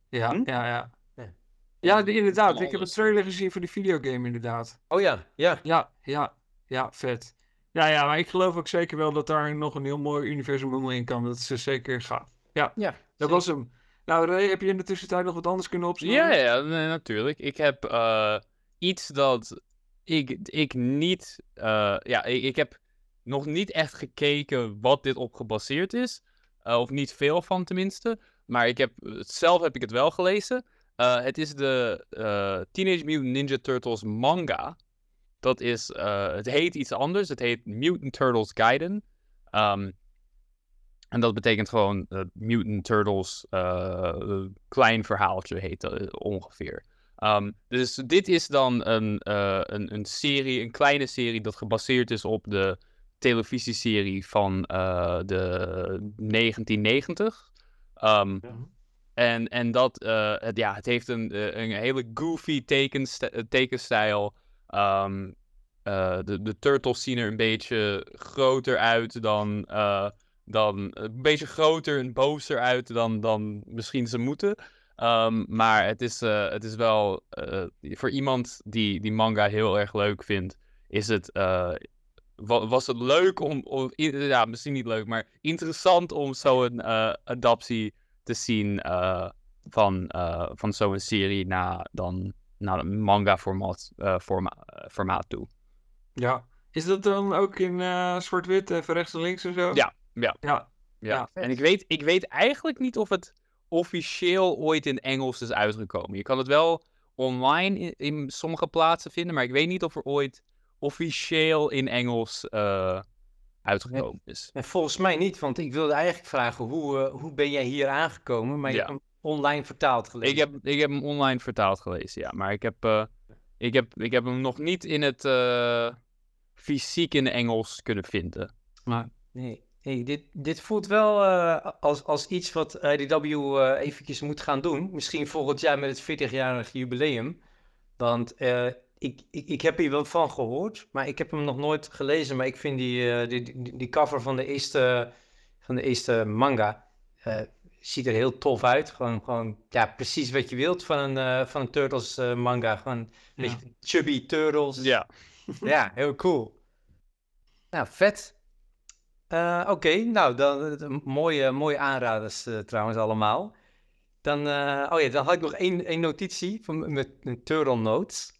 Ja, Hm? ja, ja. Ja. Ja, die- inderdaad. Ik heb het trailer gezien voor die videogame, inderdaad. Oh ja, ja. Ja, ja, ja, vet. Ja, ja, maar ik geloof ook zeker wel dat daar nog een heel mooi universum omheen kan. Dat is eh, zeker gaaf. Ja, ja dat zeker. was hem. Nou, heb je in de tussentijd nog wat anders kunnen opslaan? Ja, ja, nee, natuurlijk. Ik heb eh, iets dat ik, ik niet. eh, ja, ik, ik heb nog niet echt gekeken wat dit op gebaseerd is. Eh, of niet veel van tenminste. Maar ik heb, zelf heb ik het wel gelezen. Het is de Teenage Mutant Ninja Turtles manga. Dat is, het heet iets anders. Het heet Mutant Turtles Gaiden. Ehm, en dat betekent gewoon eh, Mutant Turtles eh, klein verhaaltje heet dat ongeveer. Ehm, dus dit is dan een, eh, een, een serie, een kleine serie dat gebaseerd is op de televisieserie van eh, de 1990. Ehm, Ja. en, en dat, eh, het, ja, het heeft een, eh, een hele goofy tekenst- eh, tekenstijl. Ehm, eh, de, de turtles zien er een beetje groter uit dan, eh, dan een beetje groter en bozer uit dan, dan misschien ze moeten. Ehm, maar het is, eh, het is wel eh, voor iemand die die manga heel erg leuk vindt, is het, eh, wa- was het leuk om, ja, misschien niet leuk, maar interessant om zo'n adaptie te zien van, van zo'n serie naar dan naar een manga formaat, forma, formaat toe. Ja. Is dat dan ook in zwart-wit, even rechts en links en zo? Ja, ja. Ja, Ja, Ja, en ik weet, ik weet eigenlijk niet of het officieel ooit in Engels is uitgekomen. Je kan het wel online in, in sommige plaatsen vinden, maar ik weet niet of er ooit officieel in Engels eh, uitgekomen is. En volgens mij niet, want ik wilde eigenlijk vragen, hoe, eh, hoe ben jij hier aangekomen? Maar je Ja. hebt hem online vertaald gelezen. Ik heb, ik heb hem online vertaald gelezen, ja. Maar ik heb, eh, ik heb, ik heb hem nog niet in het eh, fysiek in Engels kunnen vinden. maar Nee, nee dit, dit voelt wel eh, als, als iets wat IDW eh eventjes moet gaan doen. Misschien volgend jaar met het 40-jarig jubileum. Want eh, ik, ik, ik heb hier wel van gehoord, maar ik heb hem nog nooit gelezen. Maar ik vind die, die, die, die cover van de eerste, van de eerste manga ziet er heel tof uit. Gewoon, gewoon ja, precies wat je wilt van een, van een Turtles manga. Gewoon een Ja. beetje chubby Turtles. Ja. Ja, heel cool. Nou, vet. Eh, Oké, nou, dan eh, mooie, mooie aanraders eh, trouwens allemaal. Dan, oh ja, dan had ik nog één, één notitie van, met een Turtle Notes.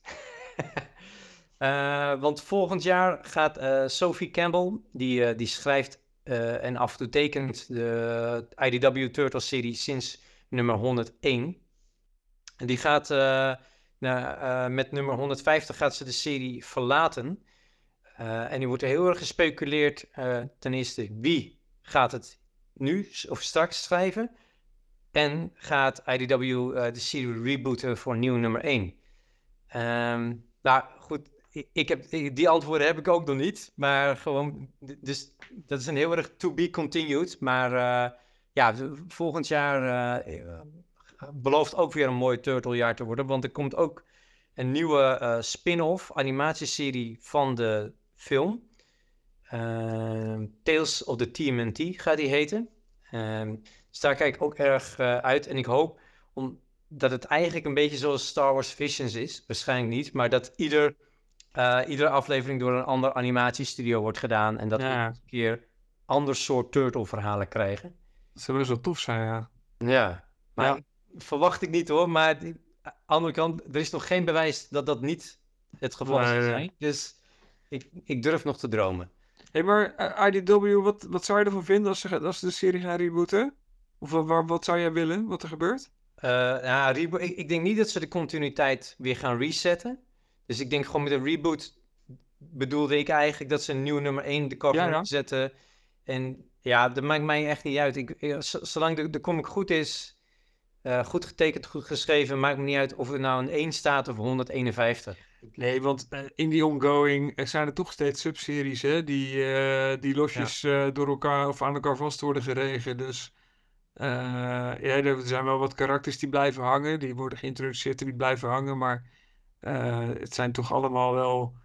Want volgend jaar gaat Sophie Campbell, die, die schrijft en af en toe tekent de IDW Turtles serie sinds nummer 101. En die gaat met nummer 150 gaat ze de serie verlaten. Eh, en nu wordt heel erg gespeculeerd, eh, ten eerste, wie gaat het nu of straks schrijven? En gaat IDW eh, de serie rebooten voor nieuw nummer 1? Ehm, nou goed, ik, heb, die antwoorden heb ik ook nog niet. Maar gewoon, dus dat is een heel erg to be continued. Maar ja, volgend jaar belooft ook weer een mooi Turtle-jaar te worden. Want er komt ook een nieuwe spin-off animatieserie van de film. Ehm, Tales of the TMNT gaat die heten. Ehm, dus daar kijk ik ook erg eh, uit. En ik hoop om, dat het eigenlijk een beetje zoals Star Wars Visions is. Waarschijnlijk niet, maar dat ieder, eh, iedere aflevering door een ander animatiestudio wordt gedaan. En dat we een keer ander soort turtle verhalen krijgen. Dat zou best wel tof zijn, ja. Ja, maar Ja. verwacht ik niet hoor. Maar aan de andere kant, er is nog geen bewijs dat dat niet het geval Nee, zou nee. zijn. Dus ik, ik durf nog te dromen. Hé, maar eh, IDW, wat, wat zou je ervan vinden als ze, gaan- als ze de serie gaan rebooten? Of wat, wat zou jij willen, wat er gebeurt? Eh, ja, rebo- ik, ik denk niet dat ze de continuïteit weer gaan resetten. Dus ik denk gewoon met een reboot bedoelde ik eigenlijk dat ze een nieuwe nummer 1 de kop Ja, zetten. En ja, dat maakt mij echt niet uit. Ik, ik- z- zolang de, de comic goed is, eh, goed getekend, goed geschreven, maakt me niet uit of er nou een 1 staat of 151. Nee, want eh, in die ongoing er zijn er toch steeds subseries hè, die, eh, die losjes eh, door elkaar of aan elkaar vast worden geregen. Dus ja, er zijn wel wat karakters die blijven hangen, die worden geïntroduceerd en die blijven hangen, maar het zijn toch allemaal wel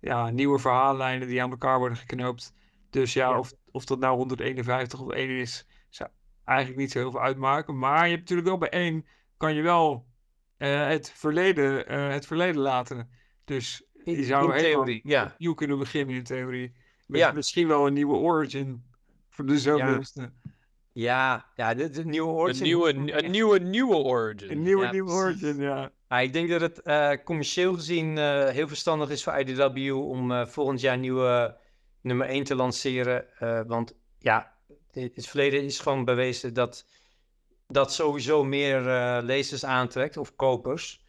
ja, nieuwe verhaallijnen die aan elkaar worden geknoopt. Dus ja, Ja. Of, of dat nou 151 of 1 is, zou eigenlijk niet zo heel veel uitmaken. Maar je hebt natuurlijk wel bij één, kan je wel eh, het, verleden, eh, het verleden laten. Dus je zou In theorie, ja. opnieuw kunnen beginnen in theorie. Met Ja. misschien wel een nieuwe origin voor de zoveelste. Ja, ja de nieuwe Een origin. nieuwe, hoeft een echt- nieuwe, nieuwe origin. Een nieuwe, Ja, nieuwe origin, ja. Ik denk dat het eh, commercieel gezien eh, heel verstandig is voor IDW om eh, volgend jaar nieuwe nummer 1 te lanceren. eh, want ja, het, het verleden is gewoon bewezen dat dat sowieso meer eh, lezers aantrekt of kopers.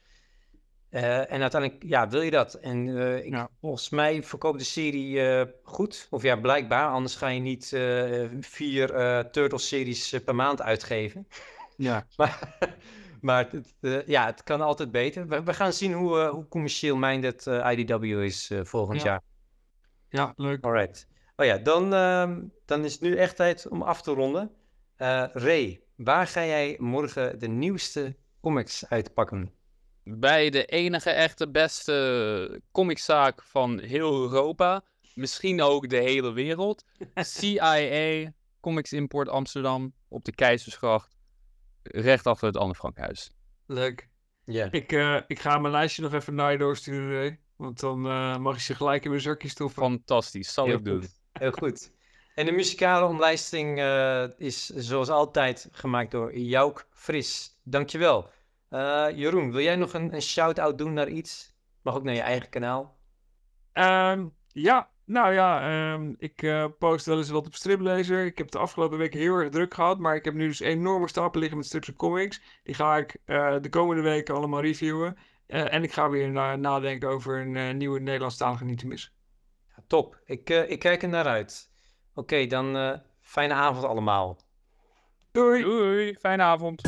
Eh, en uiteindelijk, ja, wil je dat? En eh, ik, Ja. volgens mij verkoopt de serie goed. Of ja, blijkbaar. Anders ga je niet vier Turtles-series eh, per maand uitgeven. Ja. Maar, maar het, ja, het kan altijd beter. We, we gaan zien hoe, hoe commercieel minded IDW is volgend Ja. jaar. Ja, leuk. Alright. Oh ja, dan, ehm, dan is het nu echt tijd om af te ronden. Ray, waar ga jij morgen de nieuwste comics uitpakken? Bij de enige echte beste comiczaak van heel Europa. Misschien ook de hele wereld. CIA, Comics Import Amsterdam, op de Keizersgracht. Recht achter het Anne Frankhuis. Leuk. Ja. Ik, eh, ik ga mijn lijstje nog even naar je doorsturen. Want dan eh, mag je ze gelijk in mijn zakje stoppen. Fantastisch, zal Heel ik doen. Heel goed. En de muzikale omlijsting eh, is zoals altijd gemaakt door Jouk Fris. Dankjewel. Eh Jeroen, wil jij nog een, een shout-out doen naar iets? Mag ook naar je eigen kanaal. Ehm, ja, nou ja, ehm, ik eh, post wel eens wat op Striplezer. Ik heb de afgelopen weken heel erg druk gehad, maar ik heb nu dus enorme stapel liggen met strips en comics. Die ga ik de komende weken allemaal reviewen. En ik ga weer na- nadenken over een nieuwe Nederlandstalige niet te missen. Ja, top. Ik, ik kijk er naar uit. Oké, dan eh, fijne avond allemaal. Doei! Doei, fijne avond.